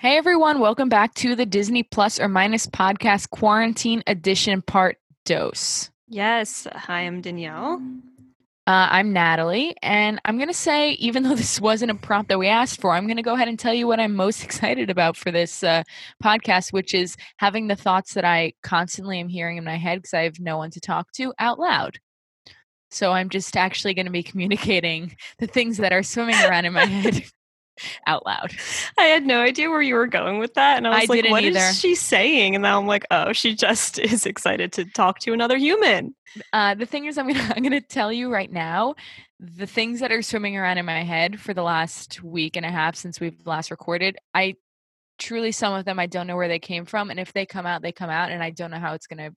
Hey everyone, welcome back to the Disney Plus or Minus podcast quarantine edition part dose. Yes. Hi, I'm Danielle. Uh, I'm Natalie, and I'm going to say, even though this wasn't a prompt that we asked for, I'm going to go ahead and tell you what I'm most excited about for this uh, podcast, which is having the thoughts that I constantly am hearing in my head because I have no one to talk to out loud. So I'm just actually going to be communicating the things that are swimming around in my head out loud. I had no idea where you were going with that. And I was I like, "What is either. she saying? And now I'm like, oh, she just is excited to talk to another human. Uh, the thing is, I'm gonna I'm gonna tell you right now, the things that are swimming around in my head for the last week and a half since we've last recorded. I truly, some of them I don't know where they came from, and if they come out, they come out, and I don't know how it's gonna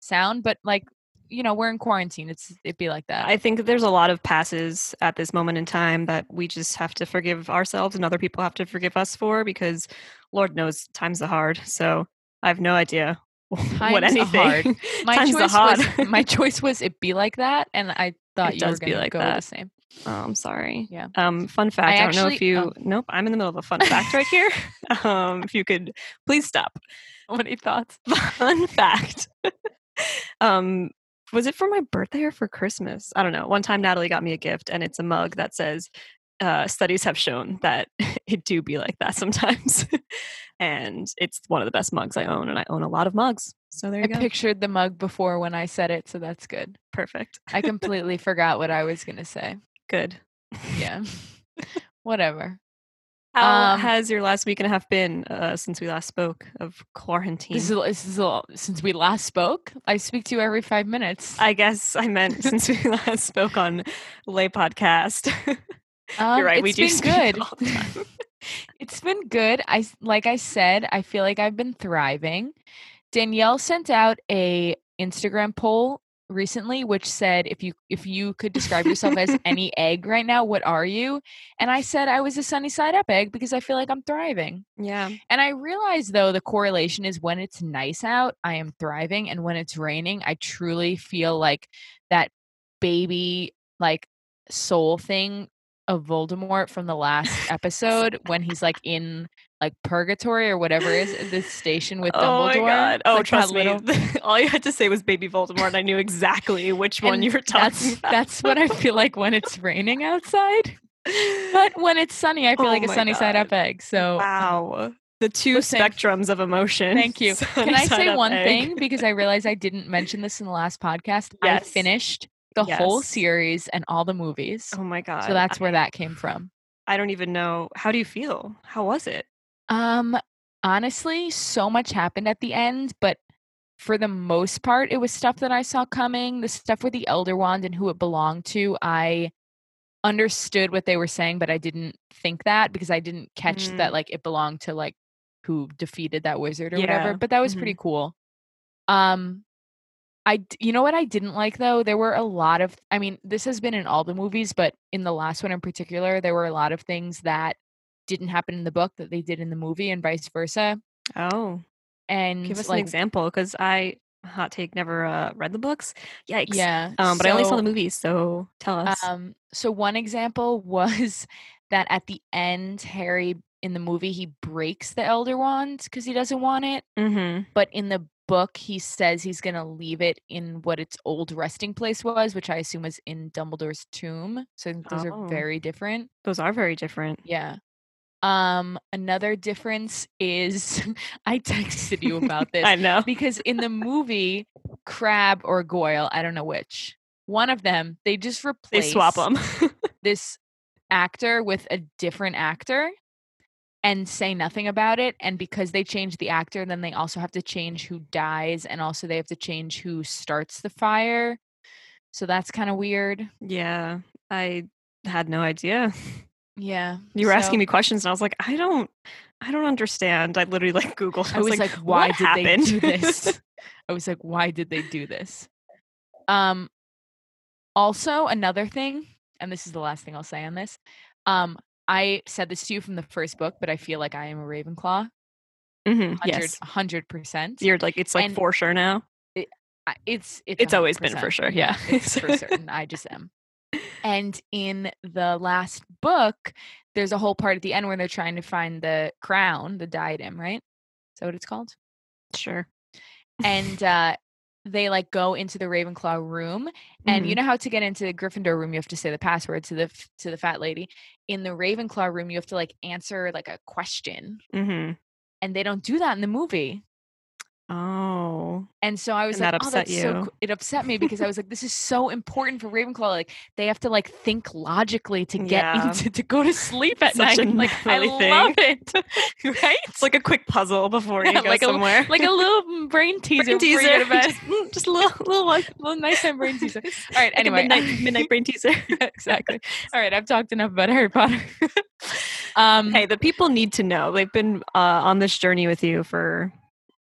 sound. But like, you know, we're in quarantine. It's it'd be like that. I think there's a lot of passes at this moment in time that we just have to forgive ourselves and other people have to forgive us for because Lord knows times are hard. So I have no idea what Times are anything. hard. my times are choice hard. was my choice was it be like that, and I thought It you were gonna like go that. the same. Oh, I'm sorry. Yeah. Um, fun fact. I, don't know if you. oh. Nope. I'm in the middle of a fun fact right here. Um, if you could please stop. Any thoughts? Fun fact. um, was it for my birthday or for Christmas? I don't know. One time Natalie got me a gift, and it's a mug that says, uh, "Studies have shown that it do be like that sometimes." and it's one of the best mugs I own, and I own a lot of mugs. So there I you go. pictured the mug before when I said it, so that's good. Perfect. I completely forgot what I was gonna say. Good. Yeah. Whatever. How Um, has your last week and a half been uh, since we last spoke of quarantine? This is, this is a, since we last spoke. I speak to you every five minutes. I guess I meant since we last spoke on Lay Podcast. Um, You're right. we do speak good. all the time. it's been good. I like I said, I feel like I've been thriving. Danielle sent out a Instagram poll recently which said if you if you could describe yourself as any egg right now, what are you? And I said I was a sunny side up egg because I feel like I'm thriving. yeah. And I realize though the correlation is when it's nice out, I am thriving, and when it's raining, I truly feel like that baby like soul thing of Voldemort from the last episode when he's like in like purgatory or whatever it is this station with Dumbledore. Oh my god! Oh, like trust me. little- All you had to say was "Baby Voldemort," and I knew exactly which one you were talking that's, about. That's what I feel like when it's raining outside. But when it's sunny, I feel Oh like a sunny side up egg. So wow, the two listen. spectrums of emotion. Thank you. Sunny Can I say one egg. thing because I realized I didn't mention this in the last podcast? I finished the whole series and all the movies. Oh my god! so that's I, where that came from. I don't even know. How do you feel? How was it? Um honestly, so much happened at the end, but for the most part it was stuff that I saw coming. The stuff with the Elder Wand and who it belonged to, I understood what they were saying, but I didn't think that because I didn't catch that Mm. like it belonged to like who defeated that wizard or whatever. But that was pretty cool. Um I you know what I didn't like though? There were a lot of I mean, this has been in all the movies, but in the last one in particular, there were a lot of things that didn't happen in the book that they did in the movie and vice versa. Oh, And give us like an example, because I hot take never uh, read the books. Yikes! yeah. Um, but I only saw the movies, so tell us. Um, so one example was that at the end, Harry in the movie he breaks the Elder Wand because he doesn't want it, mm-hmm. but in the book he says he's gonna leave it in what its old resting place was, which I assume is in Dumbledore's tomb. So I those Oh. are very different. Those are very different. Yeah. Um, another difference is I texted you about this I know. because in the movie, Crabbe or Goyle, I don't know which, one of them, they just replace They swap them. this actor with a different actor and say nothing about it. And because they change the actor, then they also have to change who dies and also they have to change who starts the fire. So that's kind of weird. yeah, I had no idea. Yeah. You were so asking me questions, and I was like, I don't, I don't understand. I literally like Googled. I was like, why did happened? they do this? I was like, why did they do this? Um also another thing, and this is the last thing I'll say on this. Um, I said this to you from the first book, but I feel like I am a Ravenclaw. Mhm, 100 Yes, hundred percent. you're like it's like And- for sure now. I- It's it's It's always been for sure, yeah. it's for certain. I just am. And in the last book, there's a whole part at the end where they're trying to find the crown, the diadem, right? Is that what it's called? Sure. And uh, they like go into the Ravenclaw room, and you Mhm. know how to get into the Gryffindor room, you have to say the password to the f- to the fat lady. In the Ravenclaw room, you have to like answer like a question, Mhm. and they don't do that in the movie. Oh. And so I was And like, that "Oh, upset that's so." you. It upset me because I was like, "This is so important for Ravenclaw. Like, they have to like think logically to get Yeah. into to go to sleep at Such a night. Like, I gnarly love thing. it. right? It's like a quick puzzle before you Yeah, go like a- somewhere. like a little brain teaser. brain teaser. Just, mm, just a little, little one. little nighttime brain teaser. All right. Like Anyway, midnight, midnight brain teaser. Exactly. All right, I've talked enough about Harry Potter. um, hey, the people need to know. They've been uh, on this journey with you for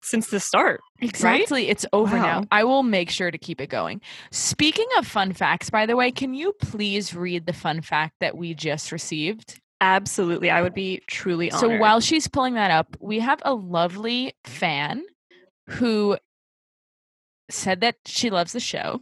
since the start. exactly. It's over now. I will make sure to keep it going. Speaking of fun facts, by the way, can you please read the fun fact that we just received? Absolutely, I would be truly honored. So while she's pulling that up, we have a lovely fan who said that she loves the show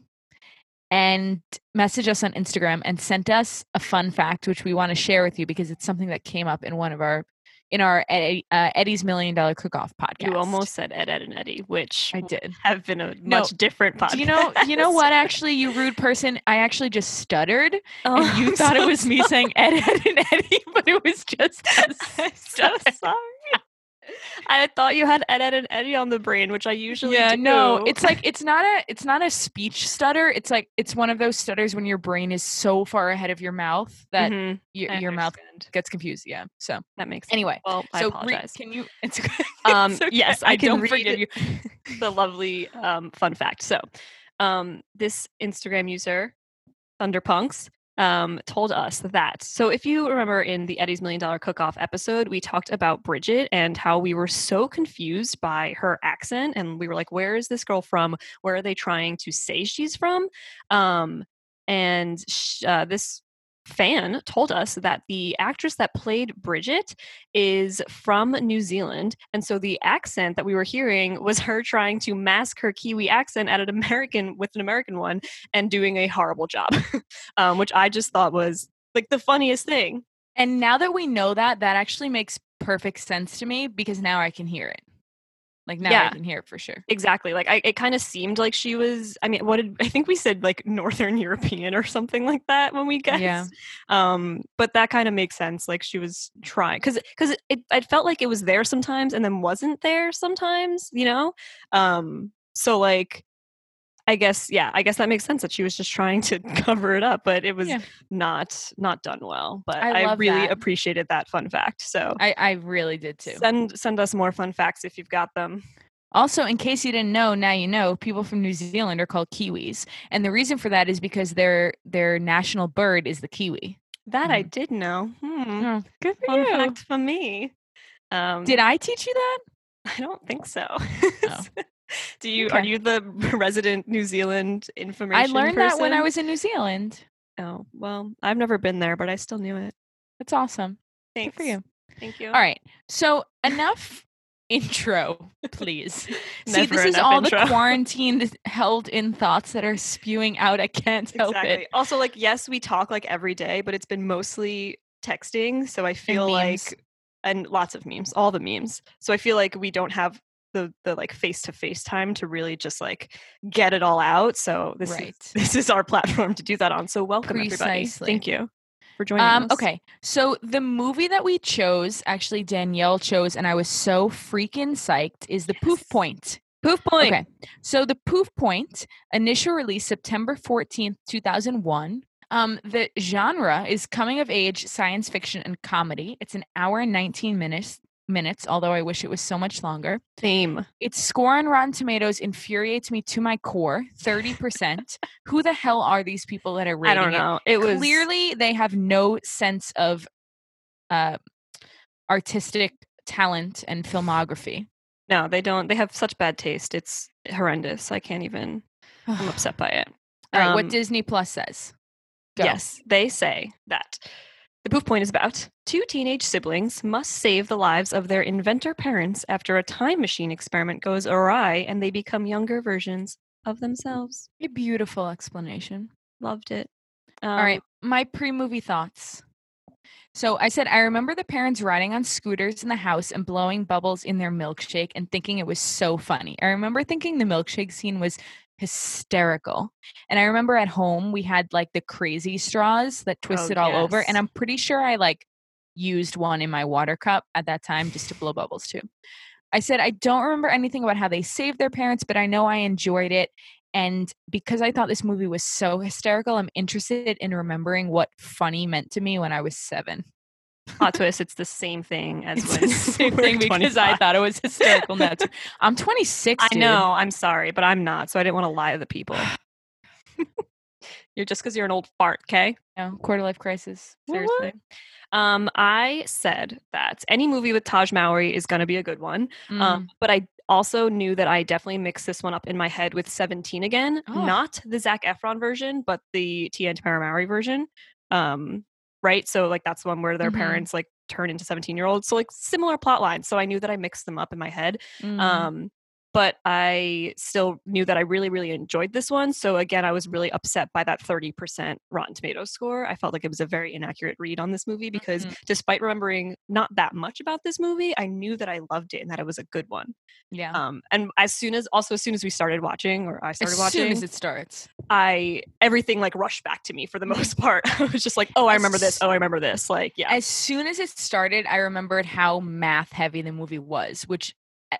and messaged us on Instagram and sent us a fun fact which we want to share with you because it's something that came up in one of our in our Eddie, uh, Eddie's Million Dollar Cook Off podcast. you almost said Ed, Ed, and Eddie, which I did. have been a No, much different podcast. Do you know? You know what? Actually, you rude person. I actually just stuttered, Oh, and you I'm thought it so was me saying Ed, Ed, and Eddie, but it was just a I'm so stutter. sorry. I thought you had Ed, Ed, and Eddie on the brain, which I usually yeah do. no it's like it's not a it's not a speech stutter it's like it's one of those stutters when your brain is so far ahead of your mouth that Mhm, your, mouth gets confused yeah so That makes sense. anyway Well, I so re- apologize. can you it's okay. Um, It's okay. yes, I can don't forgive you the lovely um, fun fact. So, um, this Instagram user, Thunderpunks, um, told us that. So, if you remember in the Eddie's Million Dollar Cook Off episode, we talked about Bridget and how we were so confused by her accent. And we were like, where is this girl from? Where are they trying to say she's from? Um, and sh- uh, this fan told us that the actress that played Bridget is from New Zealand. And so the accent that we were hearing was her trying to mask her Kiwi accent at an American with an American one and doing a horrible job, um, which I just thought was like the funniest thing. and now that we know that that actually makes perfect sense to me because now i can hear it like now i Yeah. can hear it for sure Exactly. Like I, it kind of seemed like she was. I mean, what did I think we said? Like Northern European or something like that when we guessed. Yeah. Um, but that kind of makes sense. Like she was trying because because it, it I felt like it was there sometimes and then wasn't there sometimes. You know. Um. So like. I guess yeah, I guess that makes sense that she was just trying to cover it up, but it was Yeah. not not done well. But I I, really that. appreciated that fun fact. So i i really did too send send us more fun facts if you've got them. Also, in case you didn't know, now you know, people from New Zealand are called Kiwis. And the reason for that is because their their national bird is the kiwi. That I did know. Hmm. Oh, good for Fun you. fact for me. Um, Did I teach you that? I don't think so. Oh. Do you? Are you the resident New Zealand information? I learned that when I was in New Zealand. Oh well, I've never been there, but I still knew it. That's awesome. Thanks Good for you. Thank you. All right. So enough intro, please. See, this is all intro. the quarantine held in thoughts that are spewing out. I can't help Exactly. it. Also, like, yes, we talk like every day, but it's been mostly texting. So I feel memes. like, and lots of memes, all the memes. So I feel like we don't have the the like face to face time to really just like get it all out. So this Right. is this is our platform to do that on. So welcome everybody. Thank you for joining Um, us. okay, so the movie that we chose, actually Danielle chose, and I was so freaking psyched, is the Poof Point. Poof point. Okay, so the Poof Point, initial release September 14th, 2001. Um, the genre is coming of age science fiction and comedy. It's an hour and 19 minutes, minutes, although I wish it was so much longer. Same. Its score on Rotten Tomatoes infuriates me to my core 30%. Who the hell are these people that are I don't know. It was clearly they have no sense of uh, artistic talent and filmography. no. They don't. They have such bad taste. It's horrendous. I can't even. I'm upset by it. right, Um, what Disney Plus says. Go. Yes, they say that the poof point is about two teenage siblings must save the lives of their inventor parents after a time machine experiment goes awry and they become younger versions of themselves. A beautiful explanation. Loved it. Um, All right, my pre-movie thoughts. So I said I remember the parents riding on scooters in the house and blowing bubbles in their milkshake and thinking it was so funny. I remember thinking the milkshake scene was hysterical. And I remember at home we had like the crazy straws that oh, twisted oh, all over and I'm pretty sure I like used one in my water cup at that time just to blow bubbles too. I said I don't remember anything about how they saved their parents, but I know I enjoyed it and because I thought this movie was so hysterical, I'm interested in remembering what funny meant to me when I was 7. Hot twist, it's the same thing as when same thing 25. because I thought it was hysterical. Now I'm 26. I know. I'm sorry, but I'm not. So I didn't want to lie to the people. you're just because you're an old fart, okay? No, quarter life crisis. Seriously. Um, I said that any movie with Tahj Mowry is going to be a good one. Um, mm. Um, but I also knew that I definitely mixed this one up in my head with 17 again, oh. not the Zac Efron version, but the T. Antamara Mowry version. Um, right? So like that's the one where their Mhm. parents like turn into 17 year olds. So like similar plot lines. So I knew that I mixed them up in my head. Mm. Um, but I still knew that I really, really enjoyed this one. So again, I was really upset by that 30% Rotten Tomatoes score. I felt like it was a very inaccurate read on this movie because Mhm. despite remembering not that much about this movie, I knew that I loved it and that it was a good one. yeah. Um, and as soon as also as soon as we started watching or I started as watching, soon as it starts. I everything like rushed back to me for the most part. I was just like, oh, I remember this. Oh, I remember this. Like, yeah. As soon as it started, I remembered how math heavy the movie was, which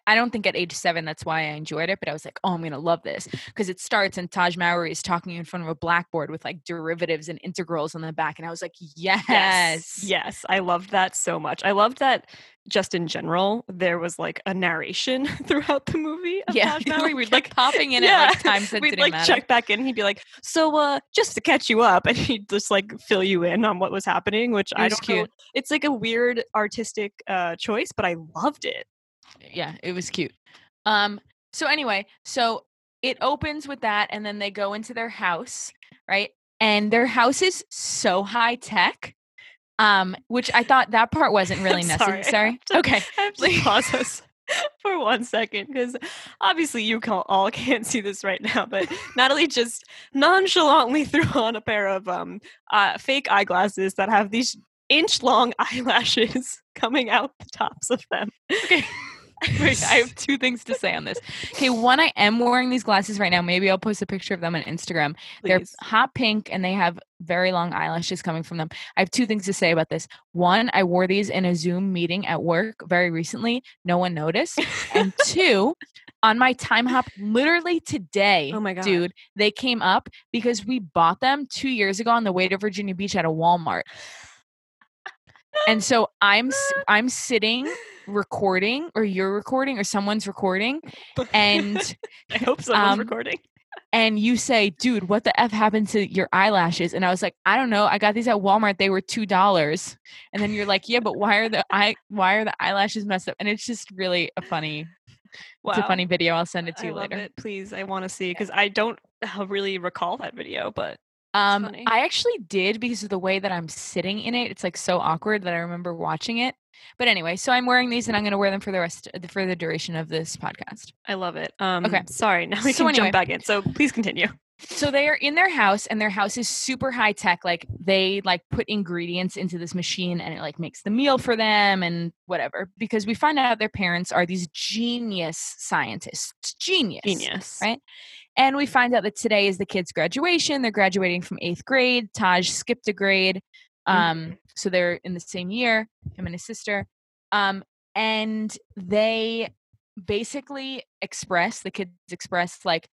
I- don't think at age seven that's why I enjoyed it, but I was like, oh, I'm gonna love this because it starts and Tahj Mowry is talking in front of a blackboard with like derivatives and integrals on the back, and I was like, yes, Yes. Yes. I loved that so much. I loved that just in general, there was like a narration throughout the movie of yeah. Tahj Mowry. We'd like popping in yeah, at like times that we'd like matter. check back in. He'd be like, "So, uh, just to catch you up," and he'd just like fill you in on what was happening, which It I was don't know. It's like a weird artistic uh, choice, but I loved it. Yeah it was cute. Um so anyway so it opens with that and then they go into their house right? And their house is so high tech um which i thought that part wasn't really I'm sorry, to- okay. To pause us for one second because obviously you all can't see this right now, but Natalie just nonchalantly threw on a pair of um uh, fake eyeglasses that have these inch long eyelashes coming out the tops of them. okay Wait, I have two things to say on this. Okay, one, I am wearing these glasses right now. Maybe I'll post a picture of them on Instagram. They're hot pink and they have very long eyelashes coming from them. I have two things to say about this. One, I wore these in a Zoom meeting at work very recently. No one noticed. And two, on my Timehop literally today, Oh my God. dude, they came up because we bought them two years ago on the way to Virginia Beach at a Walmart. And so I'm I'm sitting recording or you're recording or someone's recording and I hope someone's um, recording. and you say, dude, what the F happened to your eyelashes? And I was like, I don't know. I got these at Walmart. They were two dollars. And then you're like, yeah, but why are the eye why are the eyelashes messed up? And it's just really a funny it's a funny video. I'll send it to I you later. it. Please, I want to see because I don't really recall that video, but Um. I actually did because of the way that I'm sitting in it. It's like so awkward that I remember watching it. But anyway, so I'm wearing these and I'm gonna wear them for the rest for the duration of this podcast. I love it. Um, Okay. Sorry, now we So can anyway. jump back in. So please continue. so they are in their house and their house is super high tech like they like put ingredients into this machine and it like makes the meal for them and whatever because we find out their parents are these genius scientists genius Genius. right and we find out that today is the kids graduation they're graduating from eighth grade tahj skipped a grade um so they're in the same year him and his sister um and they basically express the kids express like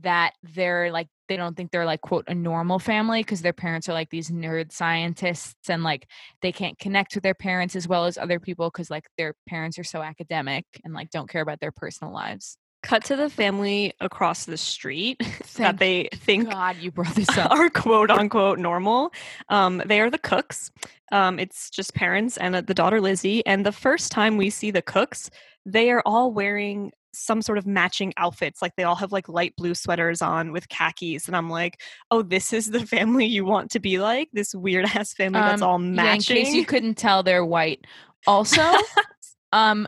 that they're like they don't think they're like quote a normal family because their parents are like these nerd scientists and like they can't connect with their parents as well as other people because like their parents are so academic and like don't care about their personal lives Cut to the family across the street that they think god you brought this up are quote unquote normal. Um, they are the cooks. Um, it's just parents and uh, the daughter Lizzie. And the first time we see the cooks, they are all wearing some sort of matching outfits. Like they all have like light blue sweaters on with khakis. And I'm like, oh, this is the family you want to be like? This weird ass family that's Um, all yeah, in matching. case you couldn't tell they're white also um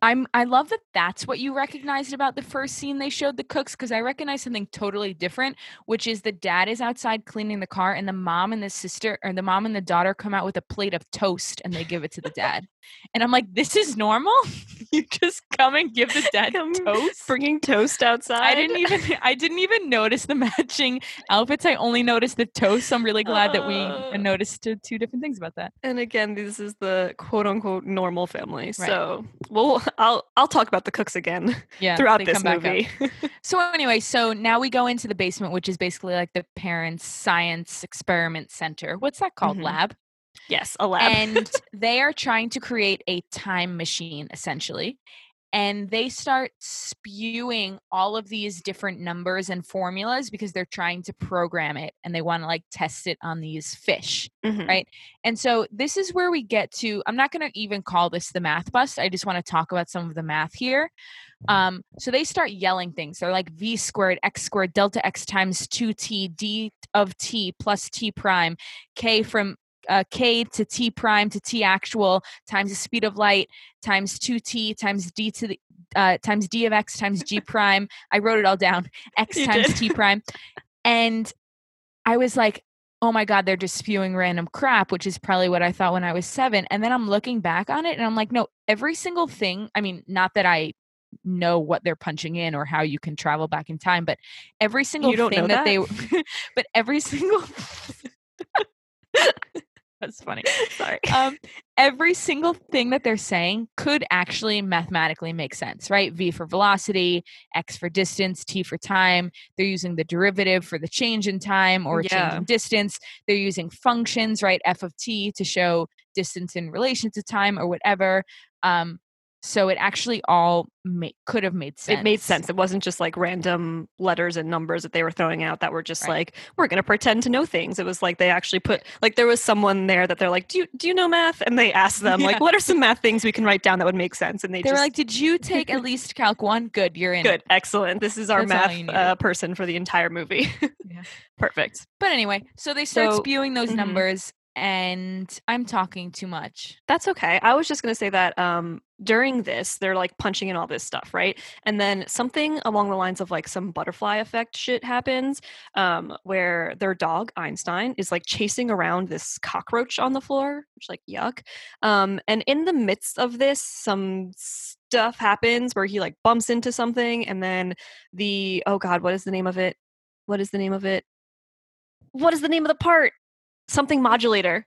I'm I love that that's what you recognized about the first scene they showed the cooks because I recognize something totally different, which is the dad is outside cleaning the car and the mom and the sister or the mom and the daughter come out with a plate of toast and they give it to the dad. And I'm like, this is normal. you just come and give the dad Come toast. Bringing toast outside. I didn't even I didn't even notice the matching outfits. I only noticed the toast. I'm really glad that we Uh. noticed two, two different things about that. And again, this is the quote unquote normal family. So, well, I'll I'll talk about the cooks again Yeah, throughout this come back up. movie. So anyway, so now we go into the basement, which is basically like the parents' science experiment center. What's that called? Mhm. Lab. yes, a lab. And they are trying to create a time machine, essentially. And they start spewing all of these different numbers and formulas because they're trying to program it and they want to like test it on these fish. Mhm. right? And so this is where we get to. I'm not going to even call this the math bust. I just want to talk about some of the math here. Um, so they start yelling things. They're like v squared, x squared, delta x times 2t, d of t plus t prime, k from uh, k to t prime to t actual times the speed of light times 2t times d to the uh, times d of x times g prime. I wrote it all down. X You times did. t prime. And I was like, oh my God, they're just spewing random crap, which is probably what I thought when I was seven. And then I'm looking back on it and I'm like, no, every single thing, I mean, not that I know what they're punching in or how you can travel back in time, but every single thing know that, they, but every single, that's funny. Sorry. Um, every single thing that they're saying could actually mathematically make sense, right? V for velocity, X for distance, T for time. They're using the derivative for the change in time or change in distance. They're using functions, right? F of T to show distance in relation to time or whatever. Um, so it actually all ma- could have made sense. It made sense. It wasn't just like random letters and numbers that they were throwing out that were just Right. like, we're going to pretend to know things. It was like they actually put, like, there was someone there that they're like, do you, do you know math? And they asked them, Yeah. like, what are some math things we can write down that would make sense? And they, They just, were like, "Did you take at least Calc one? Good, you're in." it." good, excellent. This is our That's math uh, person for the entire movie. Yeah. Perfect. But anyway, so they start So- spewing those mhm. numbers, and I'm talking too much. That's okay. I was just going to say that um, during this, they're like punching in all this stuff, right? And then something along the lines of like some butterfly effect shit happens um, where their dog, Einstein, is like chasing around this cockroach on the floor, which, like, yuck. Um, and in the midst of this, some stuff happens where he like bumps into something, and then the, oh God, what is the name of it? What is the name of it? What is the name of the part? Something modulator.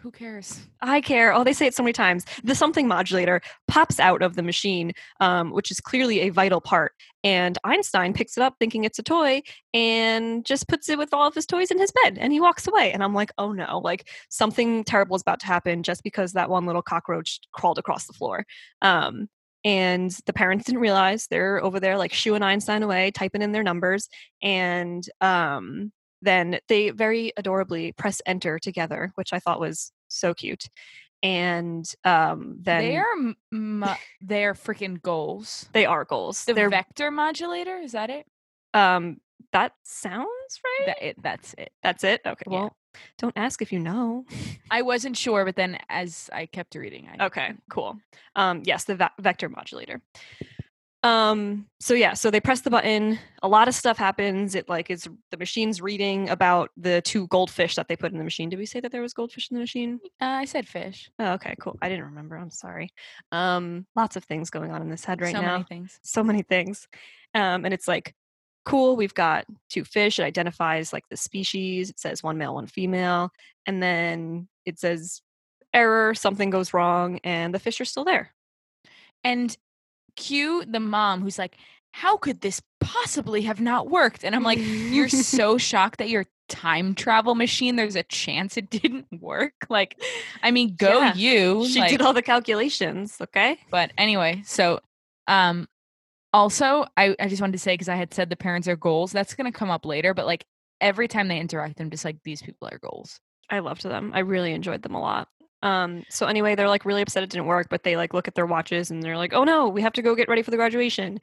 Who cares? I care. Oh, they say it so many times. The something modulator pops out of the machine, um, which is clearly a vital part. And Einstein picks it up thinking it's a toy and just puts it with all of his toys in his bed and he walks away. And I'm like, oh no, like something terrible is about to happen just because that one little cockroach crawled across the floor. Um, and the parents didn't realize they're over there like shooing Einstein away, typing in their numbers. And um, then they very adorably press enter together, which I thought was so cute. And um, then they are m- mo- they are freaking goals. they are goals. The They're vector modulator is that it? um, that sounds right. That it that's it. That's it. Okay. Yeah. Well, don't ask if you know. I wasn't sure, but then as I kept reading, I Okay, cool. Um, yes, the ve- vector modulator. Um, so yeah, so they press the button. A lot of stuff happens. It like is the machine's reading about the two goldfish that they put in the machine. Did we say that there was goldfish in the machine? uh, I said fish. Oh, okay, cool. I didn't remember. I'm sorry. Um, lots of things going on in this head right so now. many things. so many things. Um, and it's like, cool, we've got two fish. It identifies like the species. It says one male, one female. And then it says error, something goes wrong, and the fish are still there. And cue the mom who's like, "How could this possibly have not worked?" And I'm like, "You're so shocked that your time travel machine. There's a chance it didn't work. Like, I mean, go Yeah, you. She like- did all the calculations, okay? But anyway, so um also I, I just wanted to say because I had said the parents are goals, that's gonna come up later, but like every time they interact, I'm just like, these people are goals. I loved them. I really enjoyed them a lot. Um, so anyway, they're like really upset it didn't work, but they like look at their watches and they're like, "Oh no, we have to go get ready for the graduation."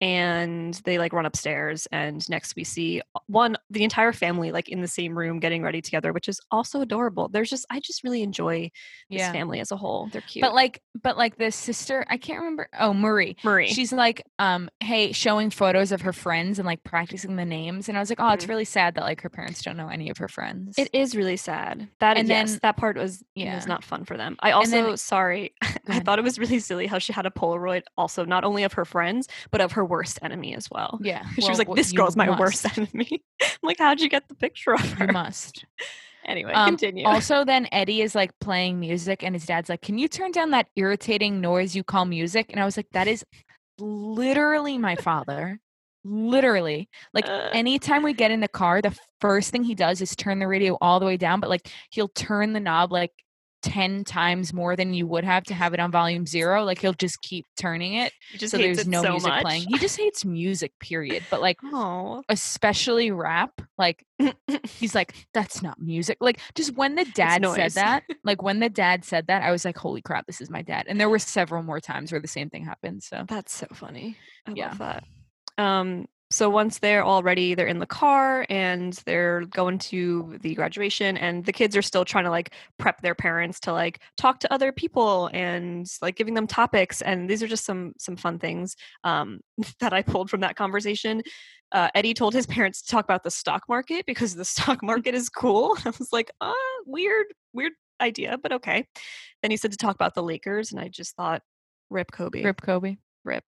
And they like run upstairs and next we see uh, one the entire family like in the same room getting ready together which is also adorable there's just i just really enjoy this Yeah. family as a whole they're cute But like, but like the sister, I can't remember. Oh, Marie. marie She's like, um, hey, showing photos of her friends and like practicing the names, and I was like, oh, it's Mhm. really sad that like her parents don't know any of her friends. it is really sad that And yes then- that part was Yeah. was not fun for them i also then- sorry i thought it was really silly how she had a polaroid also not only of her friends but of her worst enemy as well yeah, she well, was like this girl's my worst enemy like how'd you get the picture of her You must. anyway Um, continue Also, then Eddie is like playing music, and his dad's like, "Can you turn down that irritating noise you call music?" And I was like, "That is literally my father." Literally, like Uh. anytime we get in the car, the first thing he does is turn the radio all the way down, but like he'll turn the knob like 10 times more than you would have to have it on volume zero. Like he'll just keep turning it. He just so hates there's no so music much. playing. He just hates music, period. But like, Oh, especially rap, like he's like, that's not music. Like just when the dad said that, like when the dad said that, I was like, holy crap, this is my dad. And there were several more times where the same thing happened. So that's so funny. I Yeah. love that. Um, so once they're all ready, they're in the car and they're going to the graduation, and the kids are still trying to like prep their parents to like talk to other people and like giving them topics. And these are just some some fun things um, that I pulled from that conversation. Uh, Eddie told his parents to talk about the stock market because the stock market is cool. I was like, ah, weird, weird idea, but okay. Then he said to talk about the Lakers, and I just thought, rip Kobe. Rip Kobe. Rip.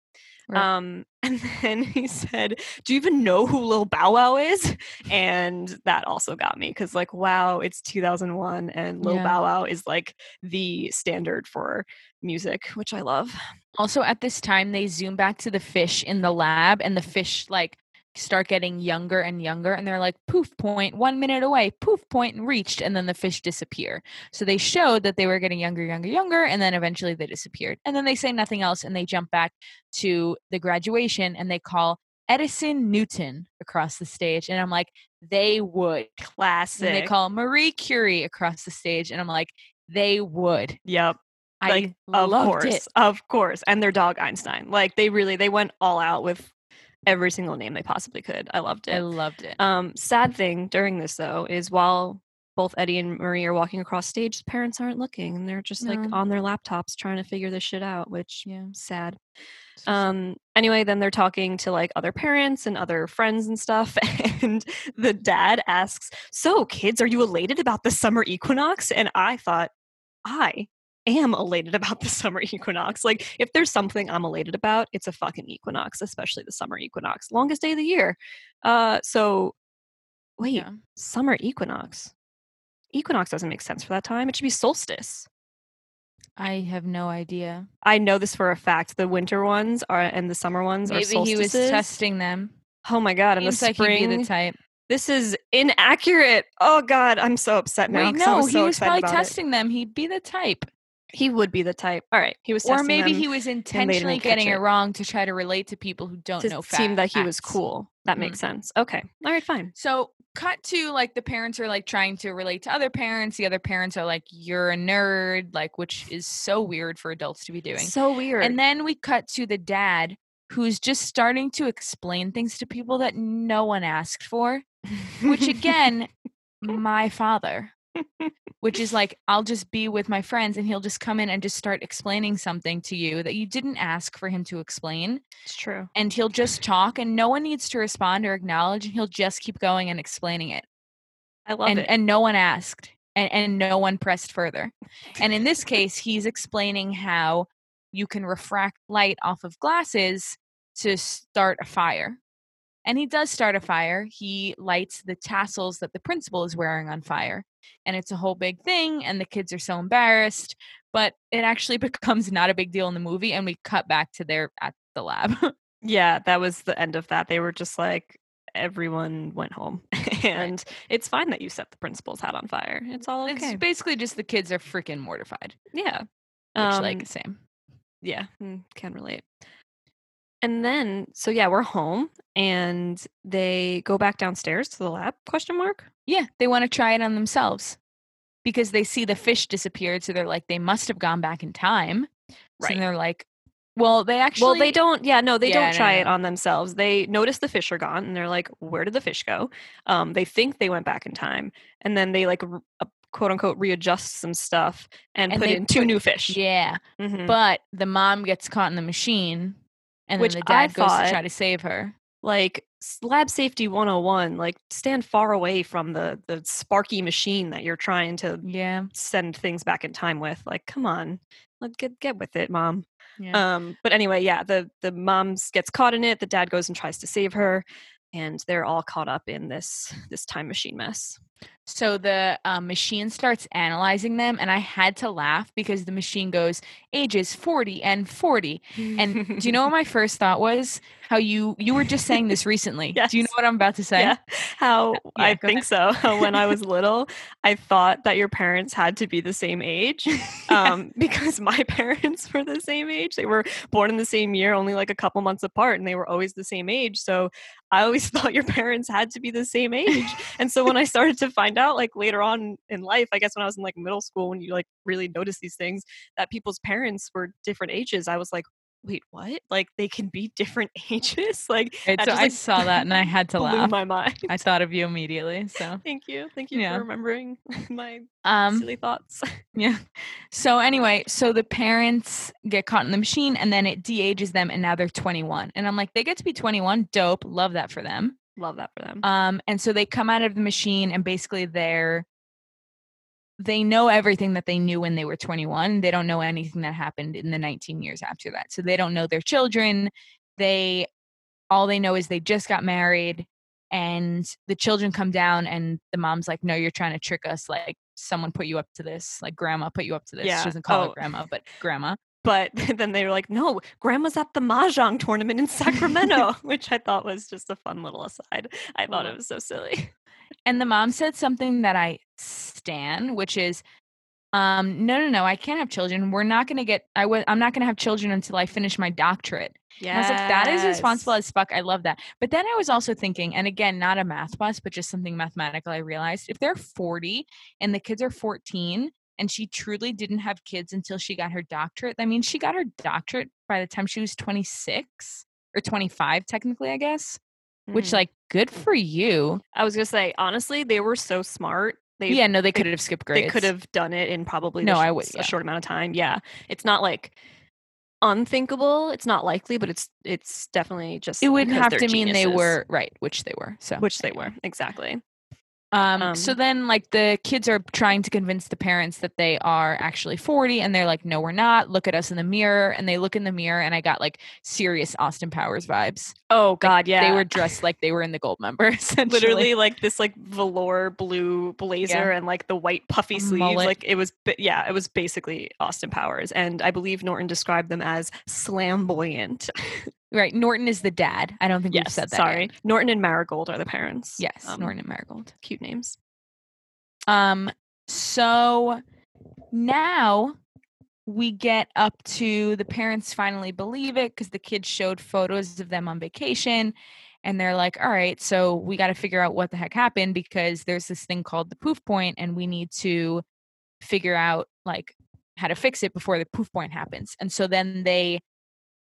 Rip. Um, and then he said, "Do you even know who Lil Bow Wow is?" And that also got me because, like, wow, it's 2001, and Lil Yeah. Bow Wow is like the standard for music, which I love. Also, at this time, they zoom back to the fish in the lab, and the fish like start getting younger and younger, and they're like poof point, one minute away, poof point, and reached, and then the fish disappear. So they showed that they were getting younger, younger, younger, and then eventually they disappeared. And then they say nothing else, and they jump back to the graduation, and they call Edison Newton across the stage, and I'm like, they would. Classic. And they call Marie Curie across the stage, and I'm like, they would. Yep. I of course, it. of course, and their dog Einstein. Like, they really they went all out with every single name they possibly could. I loved it. I loved it. Um, sad thing during this though is while both Eddie and Marie are walking across stage, the parents aren't looking and they're just like on their laptops trying to figure this shit out, which Yeah. sad. Sad. Um anyway, then they're talking to like other parents and other friends and stuff and the dad asks, "So, kids, are you elated about the summer equinox?" And I thought, "I am elated about the summer equinox. Like if there's something I'm elated about, it's a fucking equinox, especially the summer equinox. Longest day of the year. Uh so wait, Yeah. summer equinox. Equinox doesn't make sense for that time. It should be solstice. I have no idea. I know this for a fact. The winter ones are and the summer ones are Maybe he was testing them. Oh my god! And the Seems like be spring. the type. this is inaccurate. Oh god, I'm so upset now. Wait, no, was he so was probably about it. testing them. He'd be the type. He would be the type. All right, he was Or maybe he was intentionally getting it. it. wrong to try to relate to people who don't to know facts. seem that he was cool. That Mhm. makes sense. Okay. All right, fine. So cut to like the parents are like trying to relate to other parents. The other parents are like, "You're a nerd," like which is so weird for adults to be doing. So weird. And then we cut to the dad who's just starting to explain things to people that no one asked for, which again, my father. Which is like, I'll just be with my friends and he'll just come in and just start explaining something to you that you didn't ask for him to explain. it's true. And he'll just talk and no one needs to respond or acknowledge and he'll just keep going and explaining it. I love and, it. and no one asked and, and no one pressed further. And in this case, he's explaining how you can refract light off of glasses to start a fire. And he does start a fire. He lights the tassels that the principal is wearing on fire. And it's a whole big thing. And the kids are so embarrassed. But it actually becomes not a big deal in the movie. And we cut back to their at the lab. yeah, that was the end of that. They were just like everyone went home. and it's fine that you set the principal's hat on fire. It's all okay. It's basically just the kids are freaking mortified. yeah. Which Um, like same. yeah, mm, can relate. And then so yeah, we're home and they go back downstairs to the lab question mark? Yeah, they want to try it on themselves because they see the fish disappeared. So they're like, they must have gone back in time. So Right. they're like, Well, they actually. well, they don't. Yeah, no, they Yeah, don't no, try no, it on themselves. They notice the fish are gone, and they're like, "Where did the fish go?" Um, they think they went back in time, and then they like r- uh, quote unquote readjust some stuff and, And put in two new fish. Yeah, Mhm. but the mom gets caught in the machine, and Which then the I dad goes to try to save her. like lab safety 101 like stand far away from the the sparky machine that you're trying to Yeah, send things back in time with like come on let get get with it mom yeah. um but anyway yeah the the mom gets caught in it the dad goes and tries to save her and they're all caught up in this this time machine mess So the um, machine starts analyzing them, and I had to laugh because the machine goes ages forty and forty. And do you know what my first thought was? How you you were just saying this recently? Do you know what I'm about to say? yeah how Yeah, i think so when i was little i thought that your parents had to be the same age um, because my parents were the same age. They were born in the same year, only like a couple months apart, and they were always the same age. So I always thought your parents had to be the same age. and so when I started to find out, like later on in life, I guess when I was in like middle school, when you like really notice these things, that people's parents were different ages, I was like, wait, what? Like they can be different ages? Like so just, I saw that and I had to blew laugh. my mind. I thought of you immediately. So Thank you. Thank you Yeah. for remembering my um silly thoughts. yeah. So anyway, so the parents get caught in the machine and then it de-ages them and now they're 21. And I'm like, they get to be 21. Dope. Love that for them. Love that for them. Um, and so they come out of the machine and basically they're they know everything that they knew when they were 21. They don't know anything that happened in the 19 years after that. So they don't know their children. They all they know is they just got married and the children come down and the mom's like, No, you're trying to trick us. Like someone put you up to this. Like grandma put you up to this. Yeah. She doesn't call Oh. it grandma, but grandma. But then they were like, no, grandma's at the Mahjong tournament in Sacramento, which I thought was just a fun little aside. I thought it was so silly. And the mom said something that I stan, which is, um, no, no, no, I can't have children. We're not going to get, I w- I'm not going to have children until I finish my doctorate. Yeah. I was like, that is responsible as fuck. I love that. But then I was also thinking, and again, not a math bust, but just something mathematical. I realized if they're 40 and the kids are 14 and she truly didn't have kids until she got her doctorate, that means she got her doctorate by the time she was 26 or 25, technically, I guess, which, Mhm. like, good for you. I was gonna say, honestly, they were so smart. They yeah, no, they they- could have skipped grades. they could have done it in probably No, sh- I would- a short amount of time. Yeah, it's not like unthinkable. It's not likely, but it's it's definitely just It would because have to mean they were right, which they were. So which they were exactly. Um, so Um, then like the kids are trying to convince the parents that they are actually 40 and they're like, no, we're not. Look at us in the mirror. And they look in the mirror and I got like serious Austin Powers vibes. Oh God, yeah. They were dressed like they were in the Goldmember, essentially. literally like this like velour blue blazer and like the white puffy sleeves like it was yeah it was basically austin powers and i believe norton described them as flamboyant Right. Norton is the dad. I don't think we've said that. sorry yet. norton and marigold are the parents Yes, Um, Norton and Marigold. cute names Um, so now we get up to the parents finally believe it because the kids showed photos of them on vacation and they're like, all right, so we got to figure out what the heck happened because there's this thing called the poof point and we need to figure out like how to fix it before the poof point happens. And so then they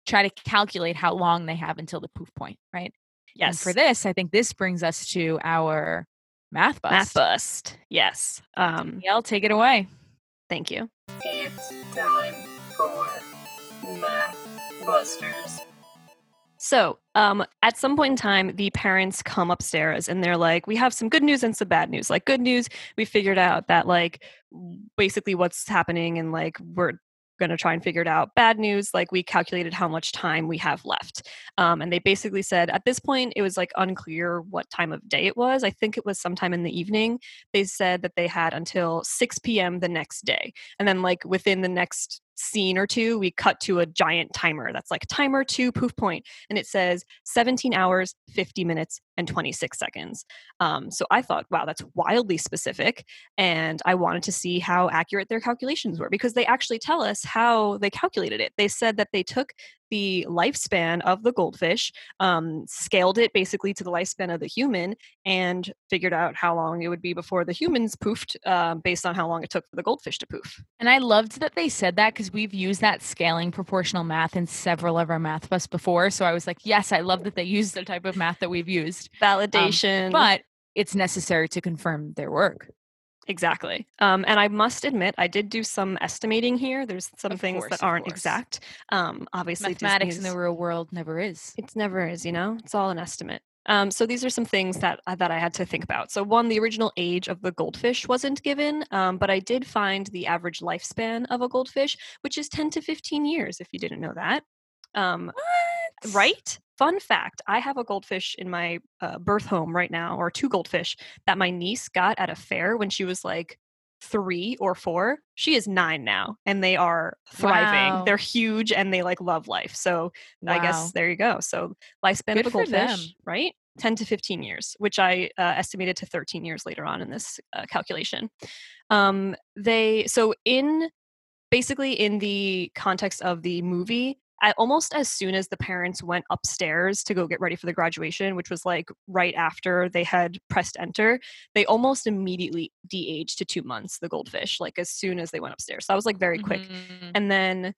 try to calculate how long they have until the poof point, right? yes And for this, I think this brings us to our math bust. math bust yes um Danielle, take it away. thank you It's time for Math Busters. So, um, at some point in time, the parents come upstairs and they're like, "We have some good news and some bad news. Like, good news, we figured out that like basically what's happening, and like we're going to try and figure it out. Bad news, like we calculated how much time we have left, um, and they basically said at this point it was like unclear what time of day it was. I think it was sometime in the evening. They said that they had until 6 p.m. the next day, and then like within the next scene or two, we cut to a giant timer that's like timer two poof point and it says 17 hours 50 minutes and 26 seconds. Um, so i thought wow that's wildly specific and i wanted to see how accurate their calculations were because they actually tell us how they calculated it. They said that they took the lifespan of the goldfish, um, scaled it basically to the lifespan of the human, and figured out how long it would be before the humans poofed uh, based on how long it took for the goldfish to poof. And I loved that they said that because we've used that scaling proportional math in several of our math busts before. So I was like, yes, I love that they used the type of math that we've used. Validation. Um, but it's necessary to confirm their work. Exactly. Um, and I must admit, I did do some estimating here. There's some Of things course, that aren't course. exact. Um, obviously, Mathematics in the real world never is. It's never is, you know. It's all an estimate. Um, so these are some things that uh, that I had to think about. So one, the original age of the goldfish wasn't given, um, but I did find the average lifespan of a goldfish, which is 10 to 15 years. If you didn't know that, um? Right? Fun fact: I have a goldfish in my uh, birth home right now, or two goldfish that my niece got at a fair when she was like three or four. She is nine now, and they are thriving. Wow. They're huge and they like love life. So I guess there you go. So lifespan Good of a goldfish, right? 10 to 15 years, which I uh, estimated to 13 years later on in this uh, calculation. Um, they so in basically in the context of the movie, almost as soon as the parents went upstairs to go get ready for the graduation, which was like right after they had pressed enter, they almost immediately de-aged to two months. The goldfish, like as soon as they went upstairs, so that was like very quick Mhm. and then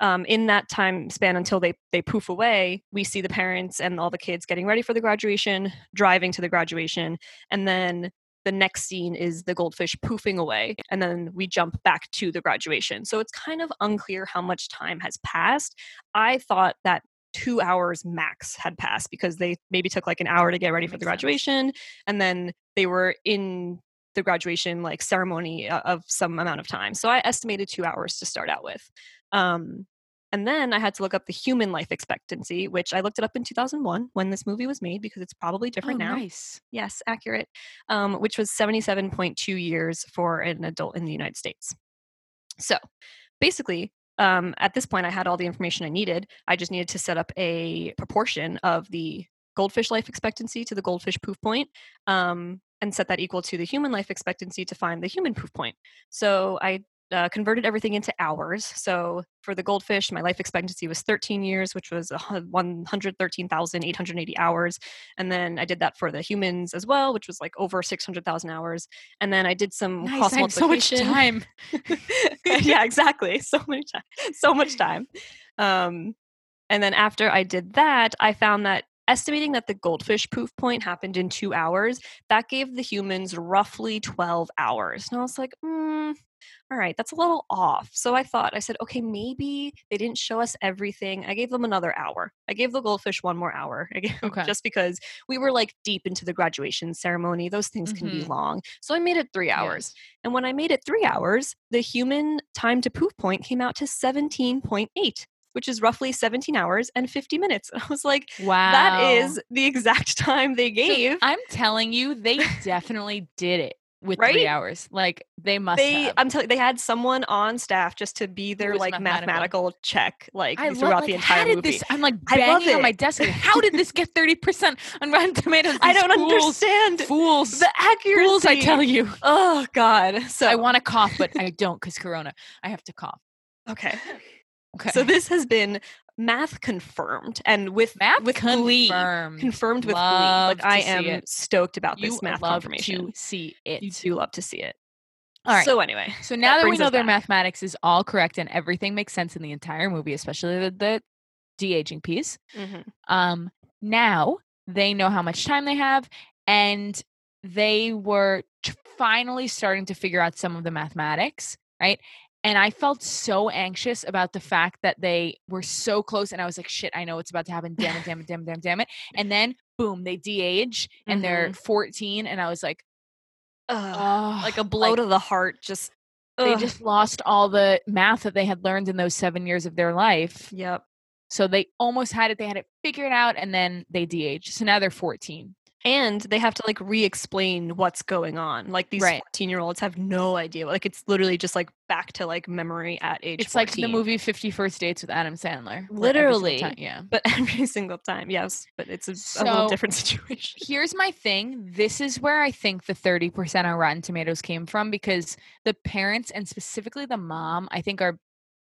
um, in that time span until they they poof away we see the parents and all the kids getting ready for the graduation driving to the graduation and then the next scene is the goldfish poofing away and then we jump back to the graduation. So it's kind of unclear how much time has passed. I thought that two hours max had passed because they maybe took like an hour to get ready for the Makes sense. graduation and then they were in the graduation like ceremony uh, of some amount of time. So i estimated two hours to start out with. Um, and then I had to look up the human life expectancy, which I looked it up in 2001 when this movie was made because it's probably different oh, now. Nice. Yes, accurate. Um, which was 77.2 years for an adult in the United States. So basically, um, at this point, I had all the information I needed. I just needed to set up a proportion of the goldfish life expectancy to the goldfish poof point um, and set that equal to the human life expectancy to find the human poof point. So I uh, converted everything into hours. So for the goldfish, my life expectancy was 13 years, which was a hun- 113,880 hours. And then I did that for the humans as well, which was like over 600,000 hours. And then I did some Nice. cross I so much time. yeah, exactly. So many time. So much time. Um, and then after I did that, I found that estimating that the goldfish poof point happened in two hours, that gave the humans roughly 12 hours. And I was like, mm, all right, that's a little off. So I thought, I said, okay, maybe they didn't show us everything. I gave them another hour. I gave the goldfish one more hour Okay. just because we were like deep into the graduation ceremony. Those things can be Mhm. long. So I made it three hours. Yes. And when I made it three hours, the human time to poof point came out to 17.8, which is roughly 17 hours and 50 minutes. And I was like, Wow. that is the exact time they So gave. I'm telling you, they definitely did it with Right? three hours. Like they must they, have. I'm telling they had someone on staff just to be their like mathematical. mathematical check, like I throughout love, the like, entire movie. this? I'm like banging on my desk. Like, how did this get thirty percent on Rotten Tomatoes? I don't fools, understand Fools, the accuracy. fools! I tell you. Oh God. So I want to cough, but I don't because Corona. I have to cough. okay. Okay. So this has been math confirmed, and with math with glee. confirmed. confirmed with Love glee. Like I am it. stoked about You this math love confirmation. to see it. You do love to see it. All right. So anyway, So now that, we know their back. mathematics is all correct and everything makes sense in the entire movie, especially the, the de aging piece, um, now they know how much time they have and they were t- finally starting to figure out some of the mathematics, right? And I felt so anxious about the fact that they were so close, and I was like, "Shit, I know what's about to happen! Damn it, damn it, damn it, damn it, damn it!" And then, boom, they de-age, and they're mm-hmm. 14, and I was like, Ugh, "Oh, like a blow to the heart. Just they ugh. just lost all the math that they had learned in those seven years of their life. yep. So they almost had it. They had it figured out, and then they de-aged. So now they're 14. And they have to like re-explain what's going on. Like these Right. 14 year olds have no idea. Like it's literally just like back to like memory at age. It's like the movie Fifty First Dates with Adam Sandler. where every single Literally. time- yeah. but every single time, yes. But it's a, a little different situation. Here's my thing. This is where I think the 30% on Rotten Tomatoes came from because the parents and specifically the mom, I think are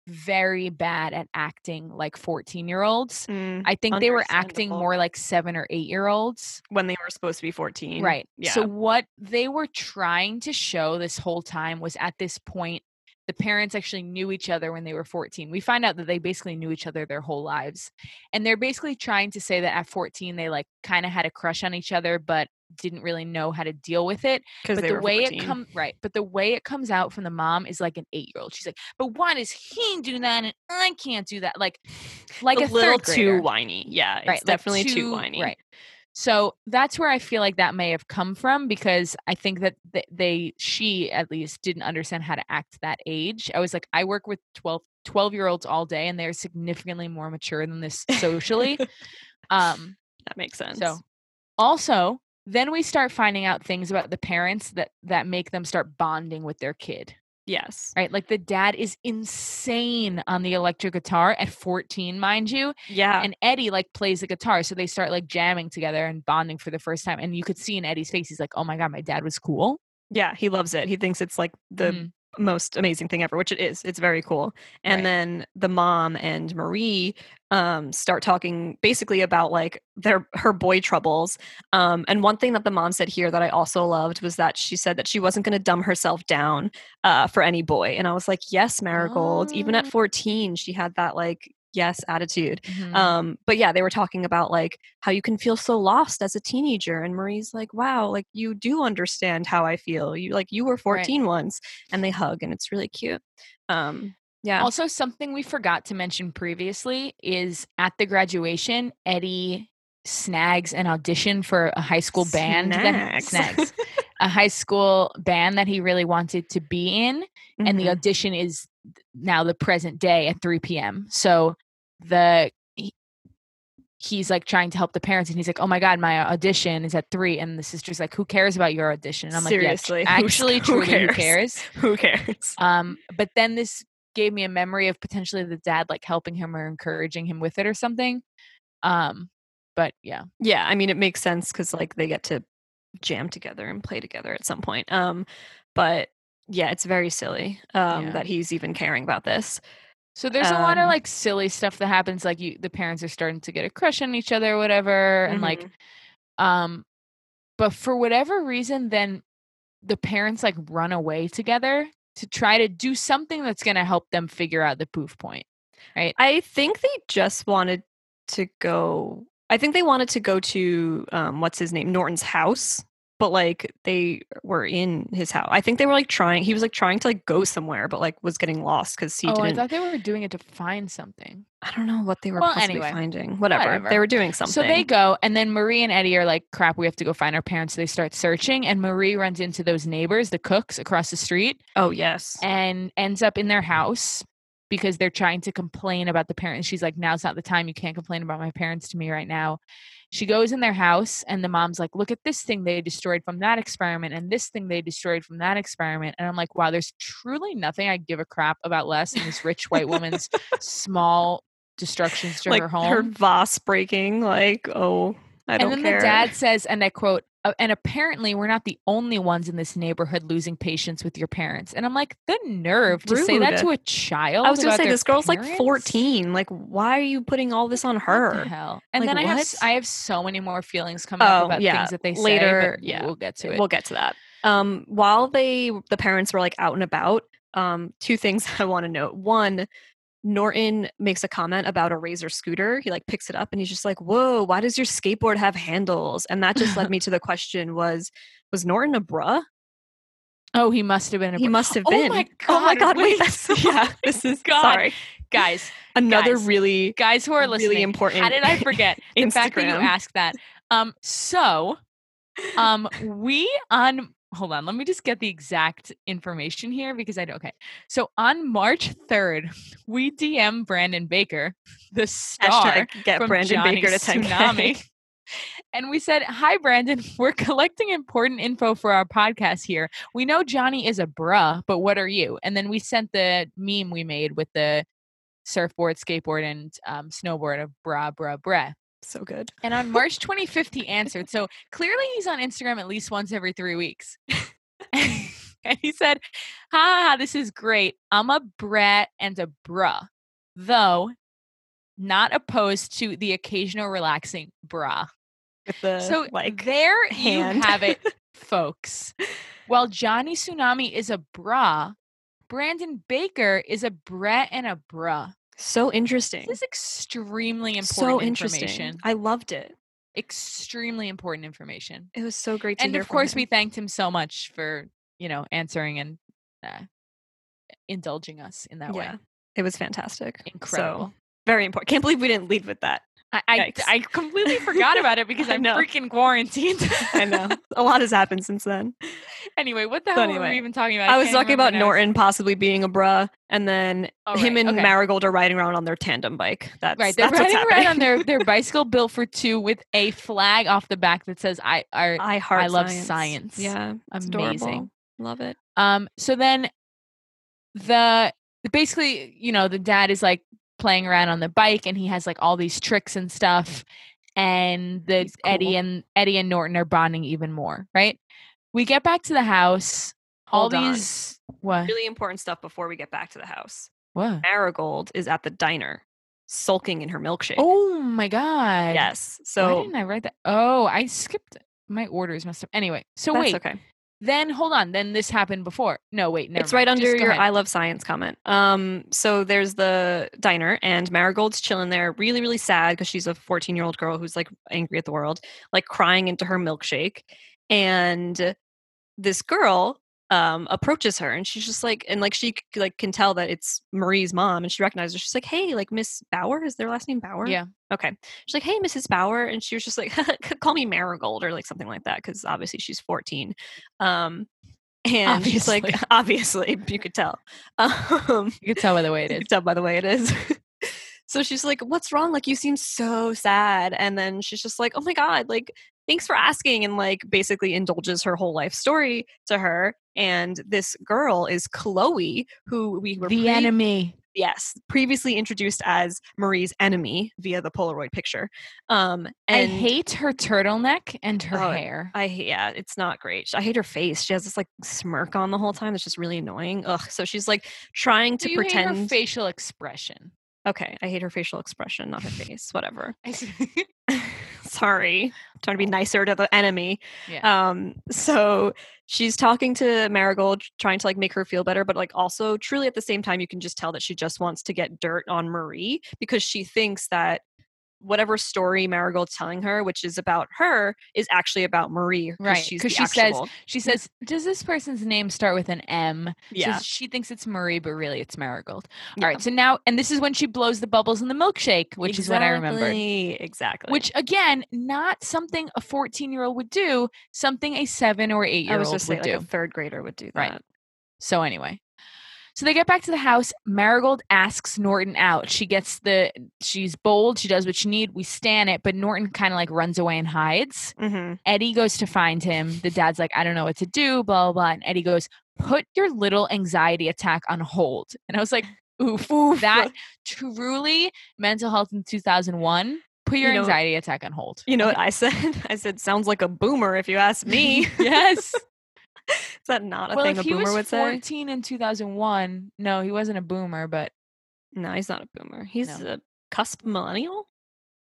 very bad at acting like 14 year olds. Mm, I think they were acting more like seven or eight year olds. when they were supposed to be 14. Right. Yeah. So what they were trying to show this whole time was at this point the parents actually knew each other when they were 14. We find out that they basically knew each other their whole lives. And they're basically trying to say that at 14 they like kind of had a crush on each other but didn't really know how to deal with it. because But the way 14. it comes right, but the way it comes out from the mom is like an 8-year-old. She's like, "But why does he do that and I can't do that?" Like like a a little too whiny. Yeah, it's right like definitely too, whiny. right so that's where i feel like that may have come from because i think that they she at least didn't understand how to act that age i was like i work with 12 12 year olds all day and they're significantly more mature than this socially um That makes sense. so also then we start finding out things about the parents that that make them start bonding with their kid yes. right like the dad is insane on the electric guitar at 14 mind you Yeah. and Eddie like plays the guitar, so they start like jamming together and bonding for the first time. And you could see in Eddie's face, he's like, "Oh my god, my dad was cool." yeah, he loves it. He thinks it's like the Mhm. Most amazing thing ever, which it is. It's very cool. And Right. then the mom and Marie um start talking basically about like their her boy troubles. Um and one thing that the mom said here that I also loved was that she said that she wasn't going to dumb herself down uh for any boy. And I was like, "Yes, Marigold." Even at Oh. 14, she had that like yes attitude. Mhm. Um, but yeah, they were talking about like how you can feel so lost as a teenager. And Marie's like, wow, like you do understand how I feel. You like you were 14 once and they hug and it's really cute. Um, yeah. Also, something we forgot to mention previously is at the graduation, Eddie snags an audition for a high school band that Snags. snags a high school band that he really wanted to be in and the Mhm. audition is now the present day at 3 p.m. So the he's like trying to help the parents and he's like, "Oh my god, my audition is at 3." And the sister's like, "Who cares about your audition?" And I'm Seriously, like, "Yeah, actually who truly who cares?" cares?" who cares? Um but then this gave me a memory of potentially the dad like helping him or encouraging him with it or something. Um but yeah. yeah, I mean it makes sense because like they get to jam together and play together at some point. Um, but yeah, it's very silly um Yeah. that he's even caring about this. So there's a lot of Um, like silly stuff that happens like you the parents are starting to get a crush on each other or whatever and like Mhm. Um, but for whatever reason, then the parents like run away together to try to do something that's going to help them figure out the poof point. Right. I think they just wanted to go. I think they wanted to go to um, what's his name, Norton's house, but like they were in his house. I think they were like trying. He was like trying to like go somewhere, but like was getting lost because he oh, I didn't. thought they were doing it to find something. I don't know what they were Well, possibly anyway, finding. Whatever. whatever. They were doing something. So they go, and then Marie and Eddie are like, "Crap, we have to go find our parents." So they start searching, and Marie runs into those neighbors, the cooks across the street, oh yes. and ends up in their house because they're trying to complain about the parents. She's like, now's not the time. You can't complain about my parents to me right now. She goes in their house, and the mom's like, look at this thing they destroyed from that experiment, and this thing they destroyed from that experiment. And I'm like, wow, there's truly nothing I give a crap about less than this rich white woman's small destructions to like her her vase breaking. Like oh, I and then care. the dad says, and I quote, "Uh, and apparently we're not the only ones in this neighborhood losing patience with your parents. And I'm like, the nerve to say that to a child. I was gonna say this girl's like 14. Like why are you putting all this on What the her? hell? And Like, then I have? I have so many more feelings coming up Oh, about yeah, things that they later, say. Yeah, we'll get to it. We'll get to that. Um, while they the parents were like out and about, um, two things I want to note. One, Norton makes a comment about a Razor scooter. He like picks it up and he's just like, "Whoa, why does your skateboard have handles?" And that just led me to the question: Was was Norton a bruh? oh, he must have been. A He must have Oh been. my Oh my God, god! Wait, wait. yeah. This is God. sorry. guys, Another Guys. really guys who are listening. Really important How did I forget? In fact that you asked that. Um, so, um, we on. Hold on, let me just get the exact information here because I don't. Okay, so on March third, we DM Brandon Baker, the star hashtag get from Brandon Baker to Johnny's 10K. Tsunami. And we said, Hi, Brandon. We're collecting important info for our podcast here. We know Johnny is a bruh, but what are you? And then we sent the meme we made with the surfboard, skateboard, and um, snowboard of bra, bra, bra. So good. And on March 25th, he answered. So clearly he's on Instagram at least once every three weeks. and he said, "Ha, this is great. I'm a brat and a bruh, though not opposed to the occasional relaxing bra." The So like there hand. you have it, folks. While Johnny Tsunami is a bra, Brandon Baker is a brat and a bruh. So interesting. This is extremely important so interesting. information. I loved it. Extremely important information. It was so great to And hear of course, him. we thanked him so much for you know answering and uh, indulging us in that yeah, way. it was fantastic. Incredible. So, very important. Can't believe we didn't lead with that. I, I I completely forgot about it because I I'm freaking quarantined. I know a lot has happened since then. anyway, what the So hell were we even talking about? I was talking about. Norton possibly being a bruh, and then Oh, him right, and okay. Marigold are riding around on their tandem bike. That's Right, they're that's riding around on their, their bicycle built for two with a flag off the back that says "I are I heart I love science. science. Yeah, amazing." adorable. Love it. Um, so then the basically, you know, the dad is like playing around on the bike and he has like all these tricks and stuff. And the He's Eddie and Eddie and Norton are bonding even more, right? We get back to the house. Hold all on. these what? Really important stuff before we get back to the house. What? Marigold is at the diner, sulking in her milkshake. Oh my god. yes. So Why didn't I write that? Oh, I skipped my orders messed up. Anyway, so that's wait. okay. Then hold on. Then this happened before. No, wait. Never it's right mind. Under your ahead. I love science comment. Um, so there's the diner, and Marigold's chilling there, really, really sad because she's a 14 year old girl who's like angry at the world, like crying into her milkshake. And this girl um approaches her and she's just like and like she like can tell that it's Marie's mom and she recognizes her. She's like, Hey, like Miss Bauer, is their last name Bauer? Yeah. Okay. She's like, Hey, Mrs. Bauer, and she was just like, call me Marigold or like something like that, because obviously she's 14. Um and she's like, Obviously. obviously, you could tell. Um, You can tell by the way it is you can tell by the way it is. so she's like, What's wrong? Like, you seem so sad. And then she's just like, Oh my God, like, thanks for asking. And like, basically indulges her whole life story to her. And this girl is Chloe, who we were The pre- enemy. Yes, previously introduced as Marie's enemy via the Polaroid picture. Um, I hate her turtleneck and her Oh, hair. I yeah, it's not great. I hate her face. She has this like smirk on the whole time. That's just really annoying. Ugh. So she's like trying to Do you hate her pretend. facial expression. okay, I hate her facial expression, not her face. Whatever. Sorry, I'm trying to be nicer to the enemy. Yeah. Um. So she's talking to Marigold, trying to like make her feel better, but like also truly at the same time, you can just tell that she just wants to get dirt on Marie because she thinks that whatever story Marigold's telling her, which is about her, is actually about Marie. Right, She's 'cause the she says- She says, "Does this person's name start with an M?" yeah. So she thinks it's Marie, but really it's Marigold. Yeah. All right. So now, and this is when she blows the bubbles in the milkshake, which is what I remember. Exactly, Exactly. Which again, not something a fourteen-year-old would do. Something a seven or eight-year-old just would saying, like do. a third grader would do that. Right. So anyway, so they get back to the house. Marigold asks Norton out. She gets the she's bold. She does what she need. We stand it, but Norton kind of like runs away and hides. Mm-hmm. Eddie goes to find him. The dad's like, I don't know what to do. Blah blah blah. And Eddie goes, put your little anxiety attack on hold. And I was like, oof, that truly mental health in 2001. Put your You know- anxiety attack on hold. You know what I said? I said, sounds like a boomer if you ask me. yes. Is that not a well, thing a boomer would say? 14 in 2001, no, he wasn't a boomer, but No, he's not a boomer. He's No. a cusp millennial,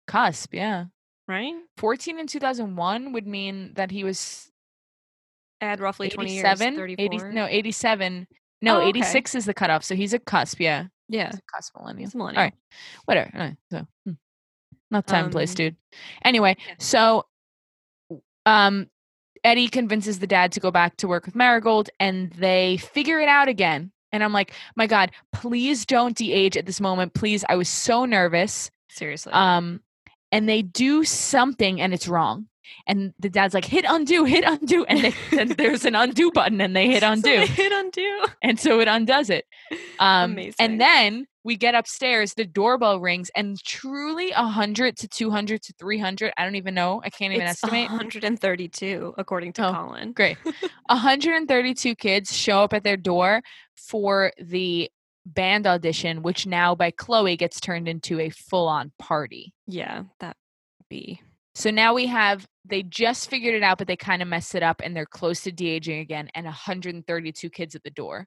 cusp, yeah. right? 14 in 2001 would mean that he was Add roughly 20 years. 87 34. 80, no 87 no Oh, okay. 86 is the cutoff so he's a cusp yeah Yeah. he's a cusp millennial He's a millennial. right whatever uh, so hmm. not time and place Um, dude anyway yeah. so um eddie convinces the dad to go back to work with marigold and they figure it out again. And i'm like my god please don't de-age at this moment. Please i was so nervous. Seriously. um and they do something and it's wrong. And the dad's like hit undo hit undo. And they, then there's an undo button and they hit So undo. they hit undo. and so it undoes it. Um Amazing. and then we get upstairs the doorbell rings and truly 100 to 200 to 300 i don't even know i can't even it's estimate 132, according to Oh, Colin. great 132 kids show up at their door for the band audition which now by chloe gets turned into a full-on party Yeah, that be. So now we have they just figured it out, but they kind of messed it up, and they're close to de-aging again, and 132 kids at the door.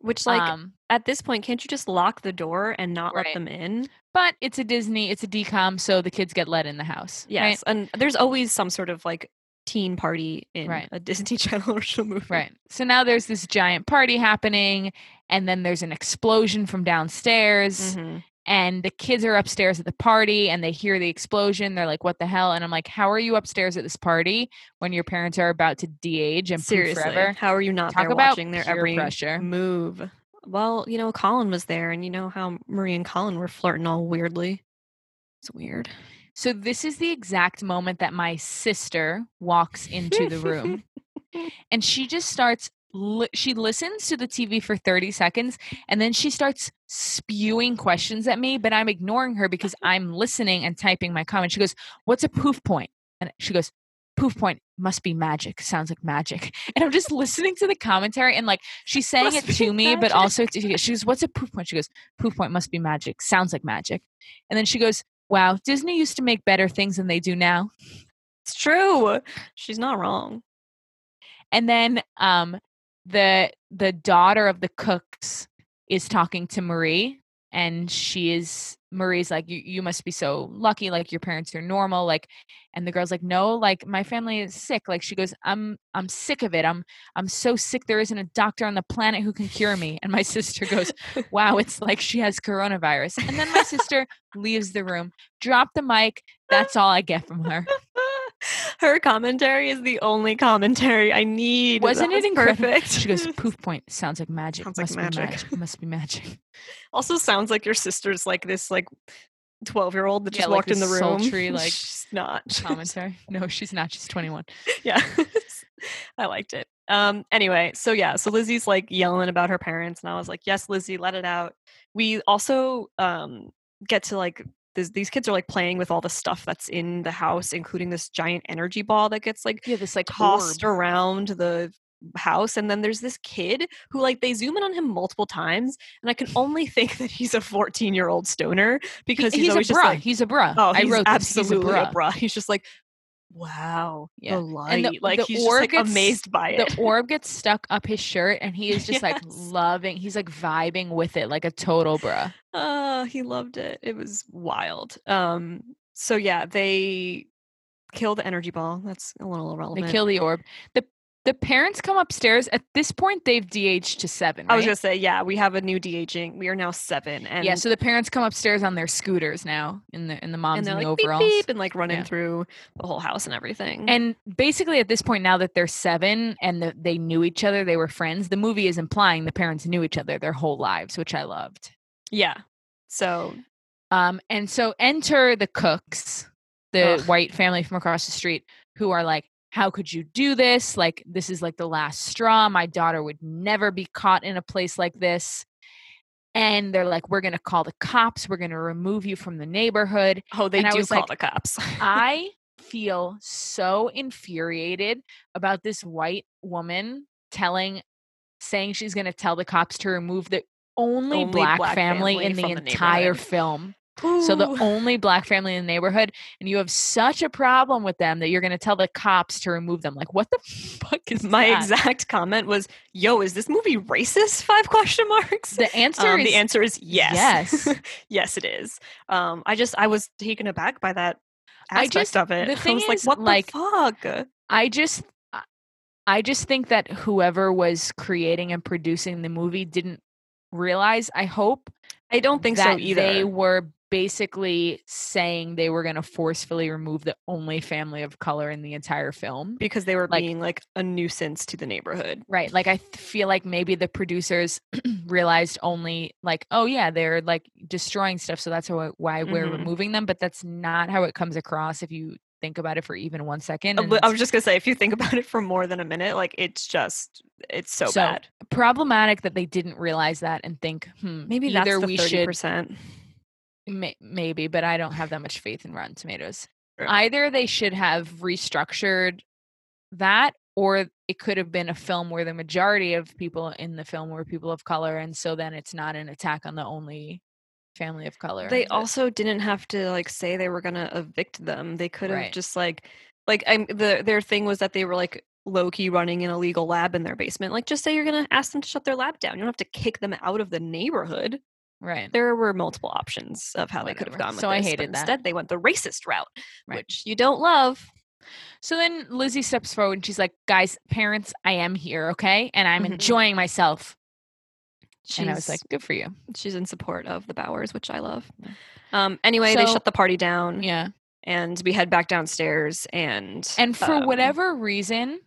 Which, like, um, at this point, can't you just lock the door and not let them in? but it's a Disney, it's a decom, so the kids get let in the house. Yes. right? And there's always some sort of like teen party in Right. a Disney Channel original movie. Right. So now there's this giant party happening, and then there's an explosion from downstairs, Mhm. And the kids are upstairs at the party, and they hear the explosion. They're like, "What the hell?" And I'm like, "How are you upstairs at this party when your parents are about to de-age and Seriously. forever?" How are you not Talk there about watching their every pressure. move? Well, you know, Colin was there, and you know how Marie and Colin were flirting all weirdly. It's weird. So this is the exact moment that my sister walks into the room, and she just starts. Li- she listens to the TV for 30 seconds and then she starts spewing questions at me, but I'm ignoring her because I'm listening and typing my comment. She goes, What's a poof point? And she goes, Poof point must be magic. Sounds like magic. And I'm just listening to the commentary and like she's saying Must it to me, but also to, she goes, What's a poof point? She goes, Poof point must be magic. Sounds like magic. And then she goes, Wow, Disney used to make better things than they do now. It's true. She's not wrong. And then um the the daughter of the cooks is talking to Marie and she is Marie's like you you must be so lucky like your parents are normal like and the girl's like no like my family is sick like she goes I'm I'm sick of it. I'm I'm so sick there isn't a doctor on the planet who can cure me and my sister goes wow it's like she has coronavirus and then my sister leaves the room. Drop the mic that's all I get from her Her commentary is the only commentary I need. Wasn't That it was incredible? perfect? She goes, poof point. Sounds like magic. Sounds like must be magic." magic. Must be magic. also sounds like your sister's like this like 12 year old that Yeah, just like walked in the room. sultry, like, She's not. Commentary. No, she's not. She's 21. yeah. I liked it. Um anyway, so yeah, so Lizzie's like yelling about her parents and I was like, "Yes, Lizzie, let it out." We also um get to like this, these kids are like playing with all the stuff that's in the house including this giant energy ball that gets like Yeah, this like tossed orb. around the house and then there's this kid who like they zoom in on him multiple times and i can only think that he's a 14 year old stoner because He- he's, he's, a always bruh. just like he's a bruh. oh I he's wrote this. absolutely He's a bruh. bruh he's just like wow Yeah. the light the- like the he's just like gets- amazed by it The orb gets stuck up his shirt, and he is just like loving. He's like vibing with it, like a total bruh. uh he loved it it was wild um so yeah they kill the energy ball that's a little irrelevant They kill the orb. the The parents come upstairs. At this point, they've de-aged to seven. I was right? gonna say, yeah, we have a new de aging. We are now seven, and yeah, so the parents come upstairs on their scooters now, in the in the moms and they're in the like beep, overalls. beep, and like running Yeah. through the whole house and everything. And basically, at this point, now that they're seven and the, they knew each other, they were friends. The movie is implying the parents knew each other their whole lives, which I loved. yeah, so Um, and so enter the cooks, the Ugh. white family from across the street, who are like, "How could you do this? Like, this is like the last straw. My daughter would never be caught in a place like this." And they're like, "We're gonna call the cops. We're gonna remove you from the neighborhood." oh, they And do was call like, the cops. I feel so infuriated about this white woman telling, saying she's going to tell the cops to remove the only, Only black, black family, family in the the entire neighborhood. So the only black family in the neighborhood, and you have such a problem with them that you're going to tell the cops to remove them. Like, what the fuck is my that? exact comment was, "Yo, is this movie racist?" Five question marks. The answer Um, is the answer is yes. yes. yes, it is. Um, I just I was taken aback by that I aspect just- of it. the I thing was like, is, what like, the fuck? I just I- I just think that whoever was creating and producing the movie didn't realize, I hope, I don't think so that either. they were basically saying they were going to forcefully remove the only family of color in the entire film. because they were like- being like a nuisance to the neighborhood. Right. Like I feel like maybe the producers realized only like, oh yeah, they're like destroying stuff, so that's why, why we're removing them, but that's not how it comes across if you think about it for even one second. And I was just gonna say, if you think about it for more than a minute, like it's just it's so, So, bad. problematic that they didn't realize that and think, hmm, Maybe either that's the we thirty should percent. May- maybe, but I don't have that much faith in Rotten Tomatoes. Either they should have restructured that, or it could have been a film where the majority of people in the film were people of color, and so then it's not an attack on the only family of color. They also didn't have to like say they were gonna evict them. They could have Right. just like like I'm the their thing was that they were like low key running an illegal lab in their basement. Like just say you're gonna ask them to shut their lab down. You don't have to kick them out of the neighborhood. Right. There were multiple options of how they could have gone with So I this, but hated that. Instead, they went the racist route, Right. which you don't love. So then Lizzie steps forward and she's like, "Guys, parents, I am here, okay, and I'm Mhm. enjoying myself." She's, and I was like, "Good for you." she's in support of the Bowers, which I love. Um, anyway, they shut the party down, Yeah. and we head back downstairs. And And for um, whatever reason,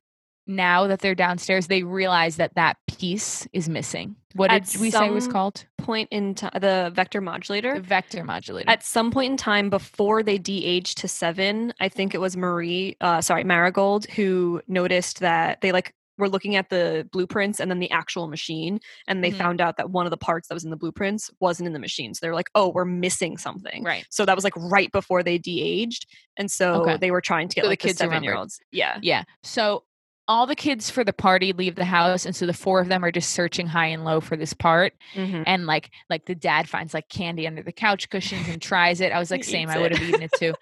now that they're downstairs, they realize that that piece is missing. What At did we say it was called? point in the vector modulator. The vector modulator. At some point in time before they de-aged to seven, I think it was Marie, uh, sorry, Marigold, who noticed that they like were looking at the blueprints and then the actual machine, and they Mhm. found out that one of the parts that was in the blueprints wasn't in the machine. So they were like, "Oh, we're missing something." right. So that was like right before they de-aged, and so Okay. they were trying to get So the like the, kids remembered. seven-year-olds. Yeah, Yeah. So all the kids for the party leave the house, and so the four of them are just searching high and low for this part. Mhm. And like, like the dad finds like candy under the couch cushions and tries it. I was like, same. I would have eaten it too.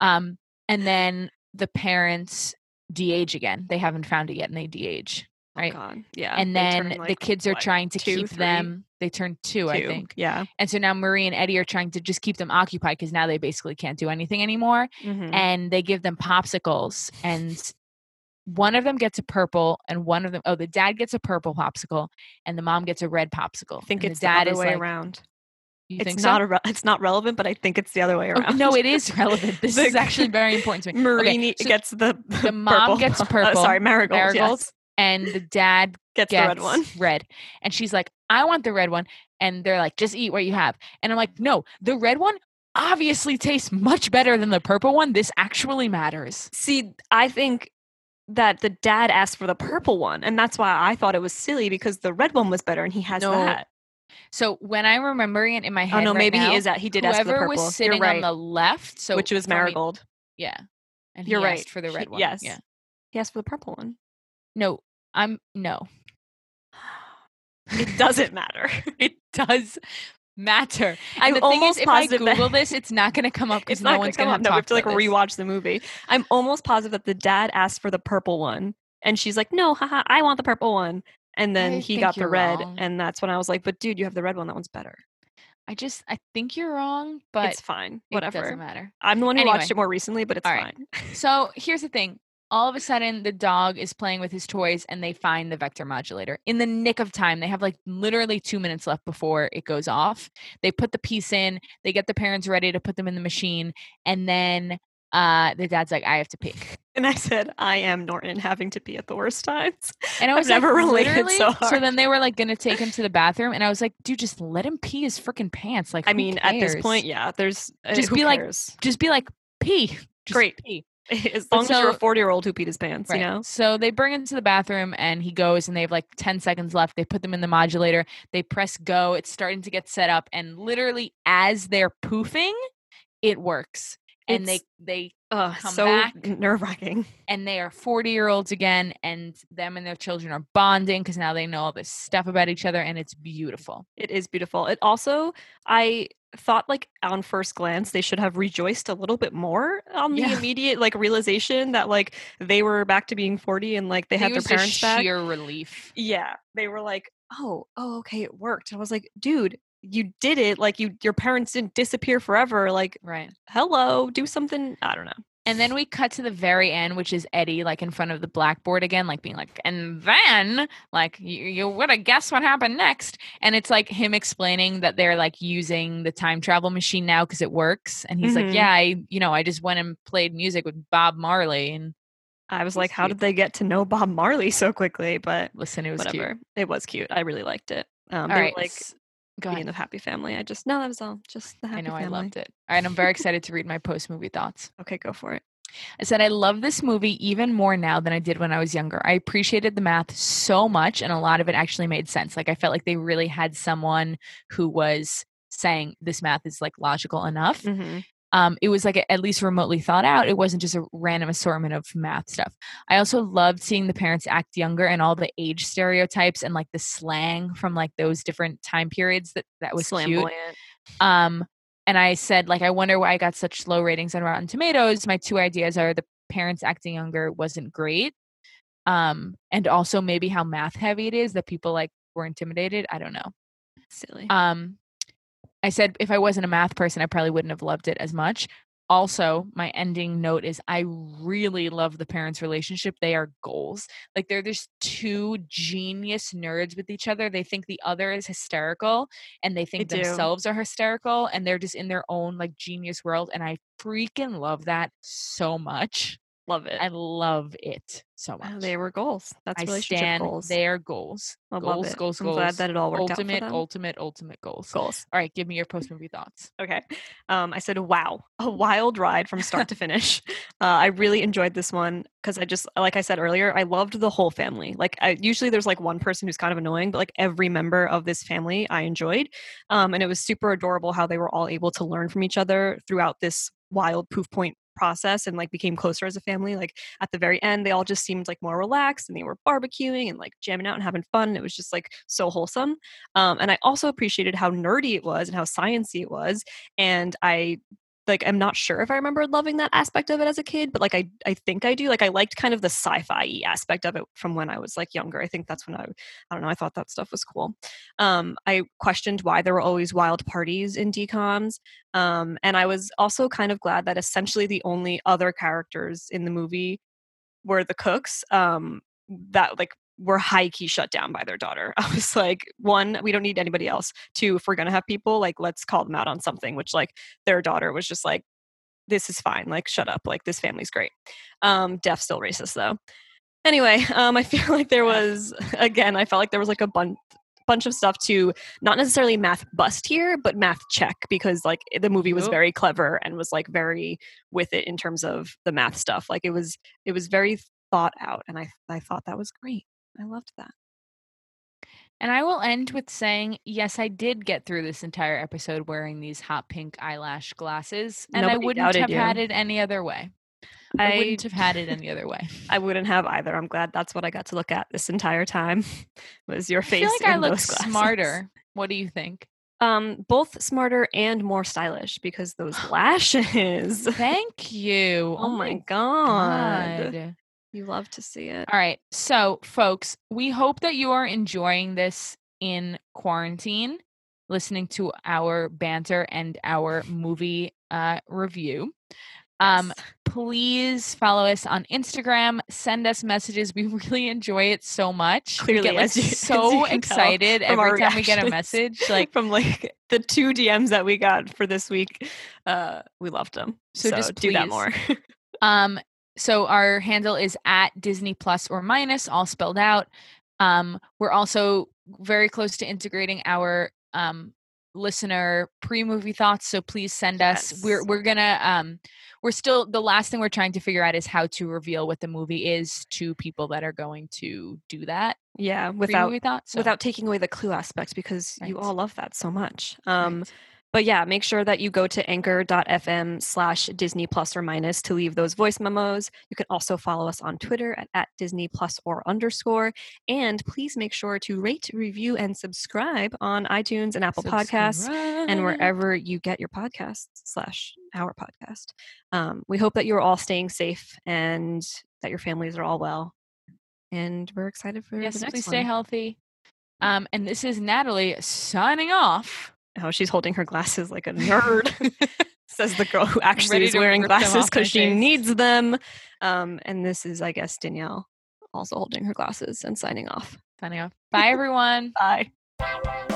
Um, and then the parents de-age again. They haven't found it yet, and they de-age. Oh, right. God. Yeah, and then turn, the kids are what, trying to two, keep three? them. They turn two, I think. Yeah, And so now Marie and Eddie are trying to just keep them occupied because now they basically can't do anything anymore. Mhm. And they give them popsicles, and one of them gets a purple, and one of them, oh, the dad gets a purple popsicle, and the mom gets a red popsicle. I think and it's the the, dad other is way like, around. You it's think not so? a re- it's not relevant, but I think it's the other way Oh, around. no, it is relevant. This The- is actually very important to me. Marini so gets the the mom gets uh, purple, sorry, marigold. marigold, yes, And the dad gets, gets the red one. red. And she's like, I want the red one. And they're like, just eat what you have. And I'm like, no, the red one obviously tastes much better than the purple one. This actually matters. See, I think that the dad asked for the purple one, and that's why I thought it was silly because the red one was better, and he has No, that. So when I'm remembering it in my head, Oh head, no, right maybe now, he is that he did ask for the purple. whoever was sitting right, on the left, so which was for me- marigold. yeah, and You're he right. asked for the He- red one. Yes, yeah. he asked for the purple one. No, I'm no. It doesn't matter. It does matter. And I'm the thing almost is, if I that- Google this, it's not going to come up because no one's going to up. No, we have to like this. rewatch the movie. I'm almost positive that the dad asked for the purple one, and she's like, "No, haha, I want the purple one." And then I he got the red, wrong. and that's when I was like, "But dude, you have the red one. That one's better." I just I think you're wrong, but it's fine. it Whatever. doesn't matter. I'm the one who Anyway. watched it more recently, but it's All right. fine. So here's the thing. All of a sudden, the dog is playing with his toys and they find the vector modulator in the nick of time. They have like literally two minutes left before it goes off. They put the piece in, they get the parents ready to put them in the machine, and then uh, the dad's like, I have to pee. And I said, "I am Norton, having to pee at the worst times." And I was like, never related so So hard. then they were like gonna take him to the bathroom, and I was like, dude, just let him pee his freaking pants. Like, I mean, at this point, yeah, there's uh, Just be like, just be like, pee. Just Great. Pee. as long as you're a 40 year old who peed his pants, Right. you know. So they bring him to the bathroom and he goes and they have like 10 seconds left. They put them in the modulator. They press go. It's starting to get set up. And literally as they're poofing, it works. And It's- they they Ugh, come so back. nerve wracking. and they are 40 year olds again and them and their children are bonding because now they know all this stuff about each other and it's beautiful. It is beautiful. It also, I thought like on first glance they should have rejoiced a little bit more on the Yeah. immediate like realization that like they were back to being 40 and like they had their parents back. sheer relief. Yeah, they were like, "Oh, oh, okay, it worked." And I was like, "Dude, you did it! Like you, your parents didn't disappear forever. Like, Right. hello, do something." I don't know. And then we cut to the very end, which is Eddie, like in front of the blackboard again, like being like, and then, like, you, you would have guessed what happened next. And it's like him explaining that they're like using the time travel machine now because it works. And he's Mhm. like, yeah, I, you know, I just went and played music with Bob Marley. And I was It's like, "How did they get to know Bob Marley so quickly?" But listen, it was whatever, cute. it was cute. I really liked it. Um, All right. like go being the happy family. I just no, that was all. Just the happy family. I know family. I loved it. Right. I'm very excited to read my post movie thoughts. Okay, go for it. I said, I love this movie even more now than I did when I was younger. I appreciated the math so much, and a lot of it actually made sense. Like, I felt like they really had someone who was saying this math is like logical enough. Mm-hmm. Um, it was like a- at least remotely thought out. It wasn't just a random assortment of math stuff. I also loved seeing the parents act younger and all the age stereotypes and like the slang from like those different time periods that that was cute. Um, and I said, like, I wonder why I got such low ratings on Rotten Tomatoes. My two ideas are the parents acting younger wasn't great. Um, and also maybe how math heavy it is that people like were intimidated. I don't know. Silly. Um, I said if I wasn't a math person, I probably wouldn't have loved it as much. Also, my ending note is I really love the parents' relationship. They are goals. Like they're just two genius nerds with each other. They think the other is hysterical and they think They themselves are hysterical and they're just in their own like genius world. And I freaking love that so much. Love it. I love it so Uh, much. they were goals. That's I relationship stand goals. their goals. I love goals, it. goals, I'm goals. glad that it all worked ultimate, out them. ultimate, ultimate goals. goals. All right, give me your post movie thoughts. Okay. Um, I said, wow, a wild ride from start to finish. Uh, I really enjoyed this one because I just, like I said earlier, I loved the whole family. Like, I, usually there's like one person who's kind of annoying, but like every member of this family I enjoyed. Um, and it was super adorable how they were all able to learn from each other throughout this wild poof point process and like became closer as a family like at the very end they all just seemed like more relaxed and they were barbecuing and like jamming out and having fun it was just like so wholesome um, and i also appreciated how nerdy it was and how sciency it was and i like i'm not sure if i remember loving that aspect of it as a kid but like i i think i do like i liked kind of the sci-fi aspect of it from when i was like younger i think that's when i i don't know i thought that stuff was cool. Um i questioned why there were always wild parties in decoms um and i was also kind of glad that essentially the only other characters in the movie were the cooks um that like were high key shut down by their daughter. I was like, one, we don't need anybody else. Two, if we're gonna have people, like let's call them out on something, which like their daughter was just like, this is fine, like shut up, like this family's great. Um, deaf still racist though. Anyway, um, I feel like there was again, I felt like there was like a bunch bunch of stuff to not necessarily math bust here, but math check because like the movie was very clever and was like very with it in terms of the math stuff. Like it was it was very thought out and I I thought that was great. I loved that. And I will end with saying, yes, I did get through this entire episode wearing these hot pink eyelash glasses, and I wouldn't have you. had it any other way. I, wouldn't have had it any other way. I wouldn't have either. I'm glad that's what I got to look at this entire time. was your I face? feel like I look smarter. What do you think? Um, both smarter and more stylish because those lashes. Thank you. oh my god. God. You love to see it. All right. So, folks, we hope that you are enjoying this in quarantine, listening to our banter and our movie uh, review. Um, Yes. please follow us on Instagram. Send us messages. We really enjoy it so much. we Clearly, get like you- so excited every time we get a message. Like, from like the two DMs that we got for this week, uh, we loved them. So So, just do that more. Um, so our handle is at Disney Plus or minus, all spelled out. Um, we're also very close to integrating our um listener pre-movie thoughts. So please send us. We're we're gonna um we're still the last thing we're trying to figure out is how to reveal what the movie is to people that are going to do that yeah, without thought. So, without taking away the clue aspect because you all love that so much. Um, right. But yeah, make sure that you go to anchor.fm slash Disney plus or minus to leave those voice memos. You can also follow us on Twitter at, at Disney plus or underscore. And please make sure to rate, review, and subscribe on iTunes and Apple Podcasts and wherever you get your podcasts slash our podcast. Um, we hope that you're all staying safe and that your families are all well. And we're excited for Yes, the next please one. stay healthy. Um, and this is Natalie signing off. Oh, she's holding her glasses like a nerd. Says the girl who actually ready is wearing glasses because she face. needs them. Um, and this is, I guess, Danielle also holding her glasses and signing off. Signing off. Bye, everyone. Bye.